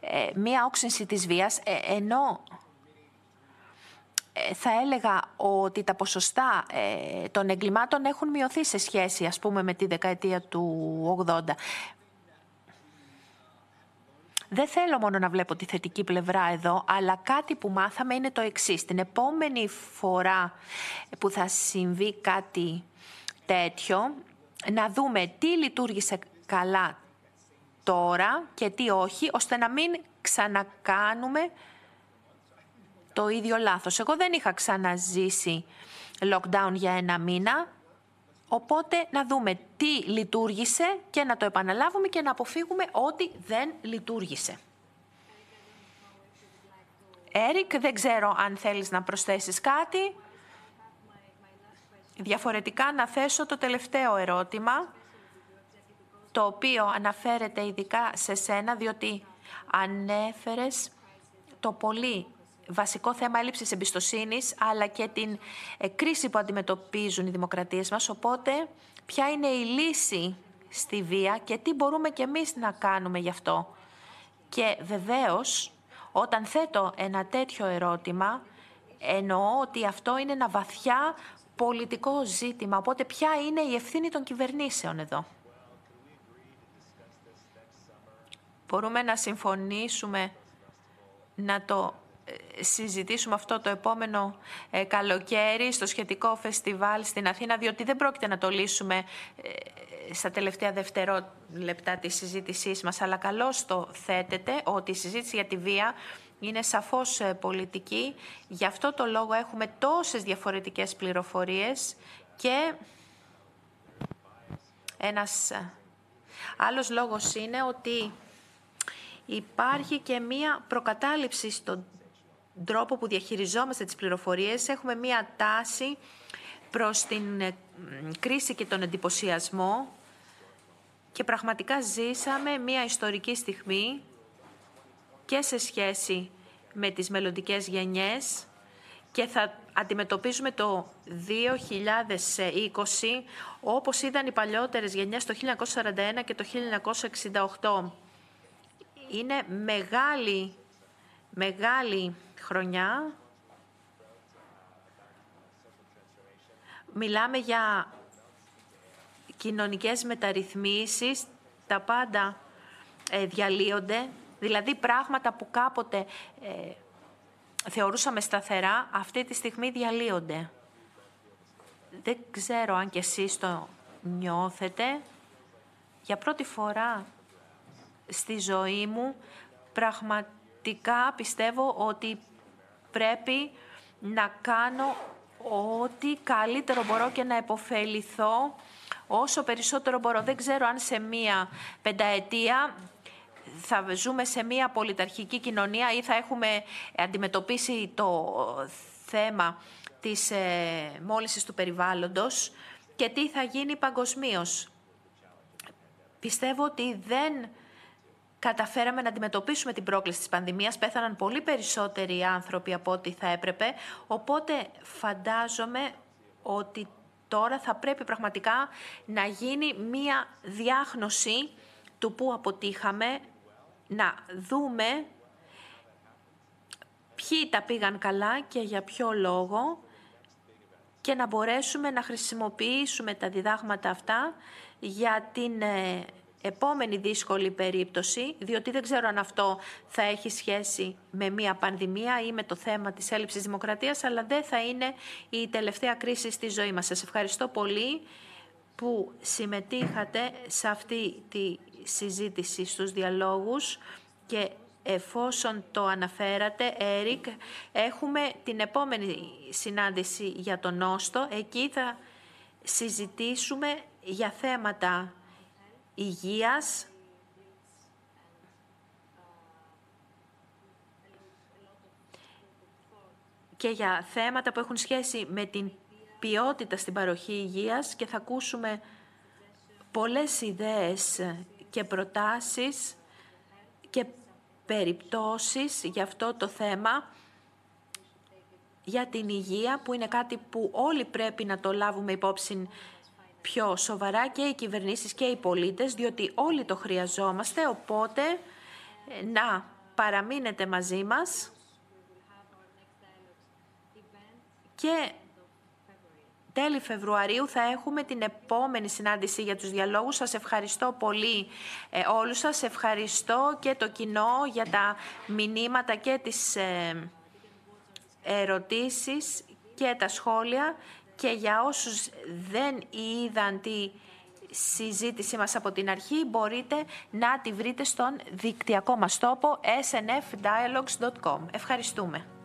ε, μία όξυνση της βίας, ε, ενώ ε, θα έλεγα ότι τα ποσοστά των εγκλημάτων έχουν μειωθεί σε σχέση, ας πούμε, με τη δεκαετία του 80. Δεν θέλω μόνο να βλέπω τη θετική πλευρά εδώ, αλλά κάτι που μάθαμε είναι το εξής. Την επόμενη φορά που θα συμβεί κάτι τέτοιο, να δούμε τι λειτουργήσε καλά τώρα και τι όχι, ώστε να μην ξανακάνουμε το ίδιο λάθος. Εγώ δεν είχα ξαναζήσει lockdown για ένα μήνα Οπότε να δούμε τι λειτουργήσε και να το επαναλάβουμε και να αποφύγουμε ό,τι δεν λειτουργήσε. Έρικ, δεν ξέρω αν θέλεις να προσθέσεις κάτι. Διαφορετικά να θέσω το τελευταίο ερώτημα, το οποίο αναφέρεται ειδικά σε σένα, διότι ανέφερες το πολύ βασικό θέμα έλλειψης εμπιστοσύνης, αλλά και την ε, κρίση που αντιμετωπίζουν οι δημοκρατίες μας. Οπότε, ποια είναι η λύση στη βία και τι μπορούμε κι εμείς να κάνουμε γι' αυτό. Και βεβαίως, όταν θέτω ένα τέτοιο ερώτημα, εννοώ ότι αυτό είναι ένα βαθιά πολιτικό ζήτημα. Οπότε, ποια είναι η ευθύνη των κυβερνήσεων εδώ; Μπορούμε να συμφωνήσουμε να το συζητήσουμε αυτό το επόμενο ε, καλοκαίρι στο σχετικό φεστιβάλ στην Αθήνα, διότι δεν πρόκειται να το λύσουμε ε, στα τελευταία δευτερόλεπτα της συζήτησής μας, αλλά καλώς το θέτεται ότι η συζήτηση για τη βία είναι σαφώς ε, πολιτική. Γι' αυτό το λόγο έχουμε τόσες διαφορετικές πληροφορίες και ένας άλλος λόγος είναι ότι υπάρχει και μία προκατάληψη στον τρόπο που διαχειριζόμαστε τις πληροφορίες έχουμε μία τάση προς την ε, κρίση και τον εντυπωσιασμό και πραγματικά ζήσαμε μία ιστορική στιγμή και σε σχέση με τις μελλοντικές γενιές και θα αντιμετωπίζουμε το 2020 όπως είδαν οι παλιότερες γενιές το 1941 και το 1968. Είναι μεγάλη, μεγάλη χρονιά μιλάμε για κοινωνικές μεταρρυθμίσεις, τα πάντα ε, διαλύονται, δηλαδή πράγματα που κάποτε ε, θεωρούσαμε σταθερά, αυτή τη στιγμή διαλύονται. Δεν ξέρω αν και εσείς το νιώθετε. Για πρώτη φορά στη ζωή μου πραγματικά πιστεύω ότι πρέπει να κάνω ό,τι καλύτερο μπορώ και να επωφεληθώ όσο περισσότερο μπορώ. Δεν ξέρω αν σε μία πενταετία θα ζούμε σε μία πολιταρχική κοινωνία ή θα έχουμε αντιμετωπίσει το θέμα της ε, μόλυσης του περιβάλλοντος και τι θα γίνει παγκοσμίως. Πιστεύω ότι δεν καταφέραμε να αντιμετωπίσουμε την πρόκληση της πανδημίας. Πέθαναν πολύ περισσότεροι άνθρωποι από ό,τι θα έπρεπε. Οπότε φαντάζομαι ότι τώρα θα πρέπει πραγματικά να γίνει μία διάγνωση του που αποτύχαμε, να δούμε ποιοι τα πήγαν καλά και για ποιο λόγο και να μπορέσουμε να χρησιμοποιήσουμε τα διδάγματα αυτά για την ε, επόμενη δύσκολη περίπτωση, διότι δεν ξέρω αν αυτό θα έχει σχέση με μια πανδημία ή με το θέμα της έλλειψης δημοκρατίας, αλλά δεν θα είναι η τελευταία κρίση στη ζωή μας. Σας ευχαριστώ πολύ που συμμετείχατε σε αυτή τη συζήτηση στους διαλόγους και εφόσον το αναφέρατε, Έρικ, έχουμε την επόμενη συνάντηση για τον Νόστο. Εκεί θα συζητήσουμε για θέματα υγείας, και για θέματα που έχουν σχέση με την ποιότητα στην παροχή υγείας και θα ακούσουμε πολλές ιδέες και προτάσεις και περιπτώσεις για αυτό το θέμα για την υγεία που είναι κάτι που όλοι πρέπει να το λάβουμε υπόψη πιο σοβαρά και οι κυβερνήσεις και οι πολίτες, διότι όλοι το χρειαζόμαστε, οπότε ε, να παραμείνετε μαζί μας και τέλη Φεβρουαρίου θα έχουμε την επόμενη συνάντηση για τους διαλόγους. Σας ευχαριστώ πολύ ε, όλους σας. Ευχαριστώ και το κοινό για τα μηνύματα και τις ε, ερωτήσεις και τα σχόλια και για όσους δεν είδαν τη συζήτησή μας από την αρχή, μπορείτε να τη βρείτε στον δικτυακό μας τόπο snfdialogues.com. Ευχαριστούμε.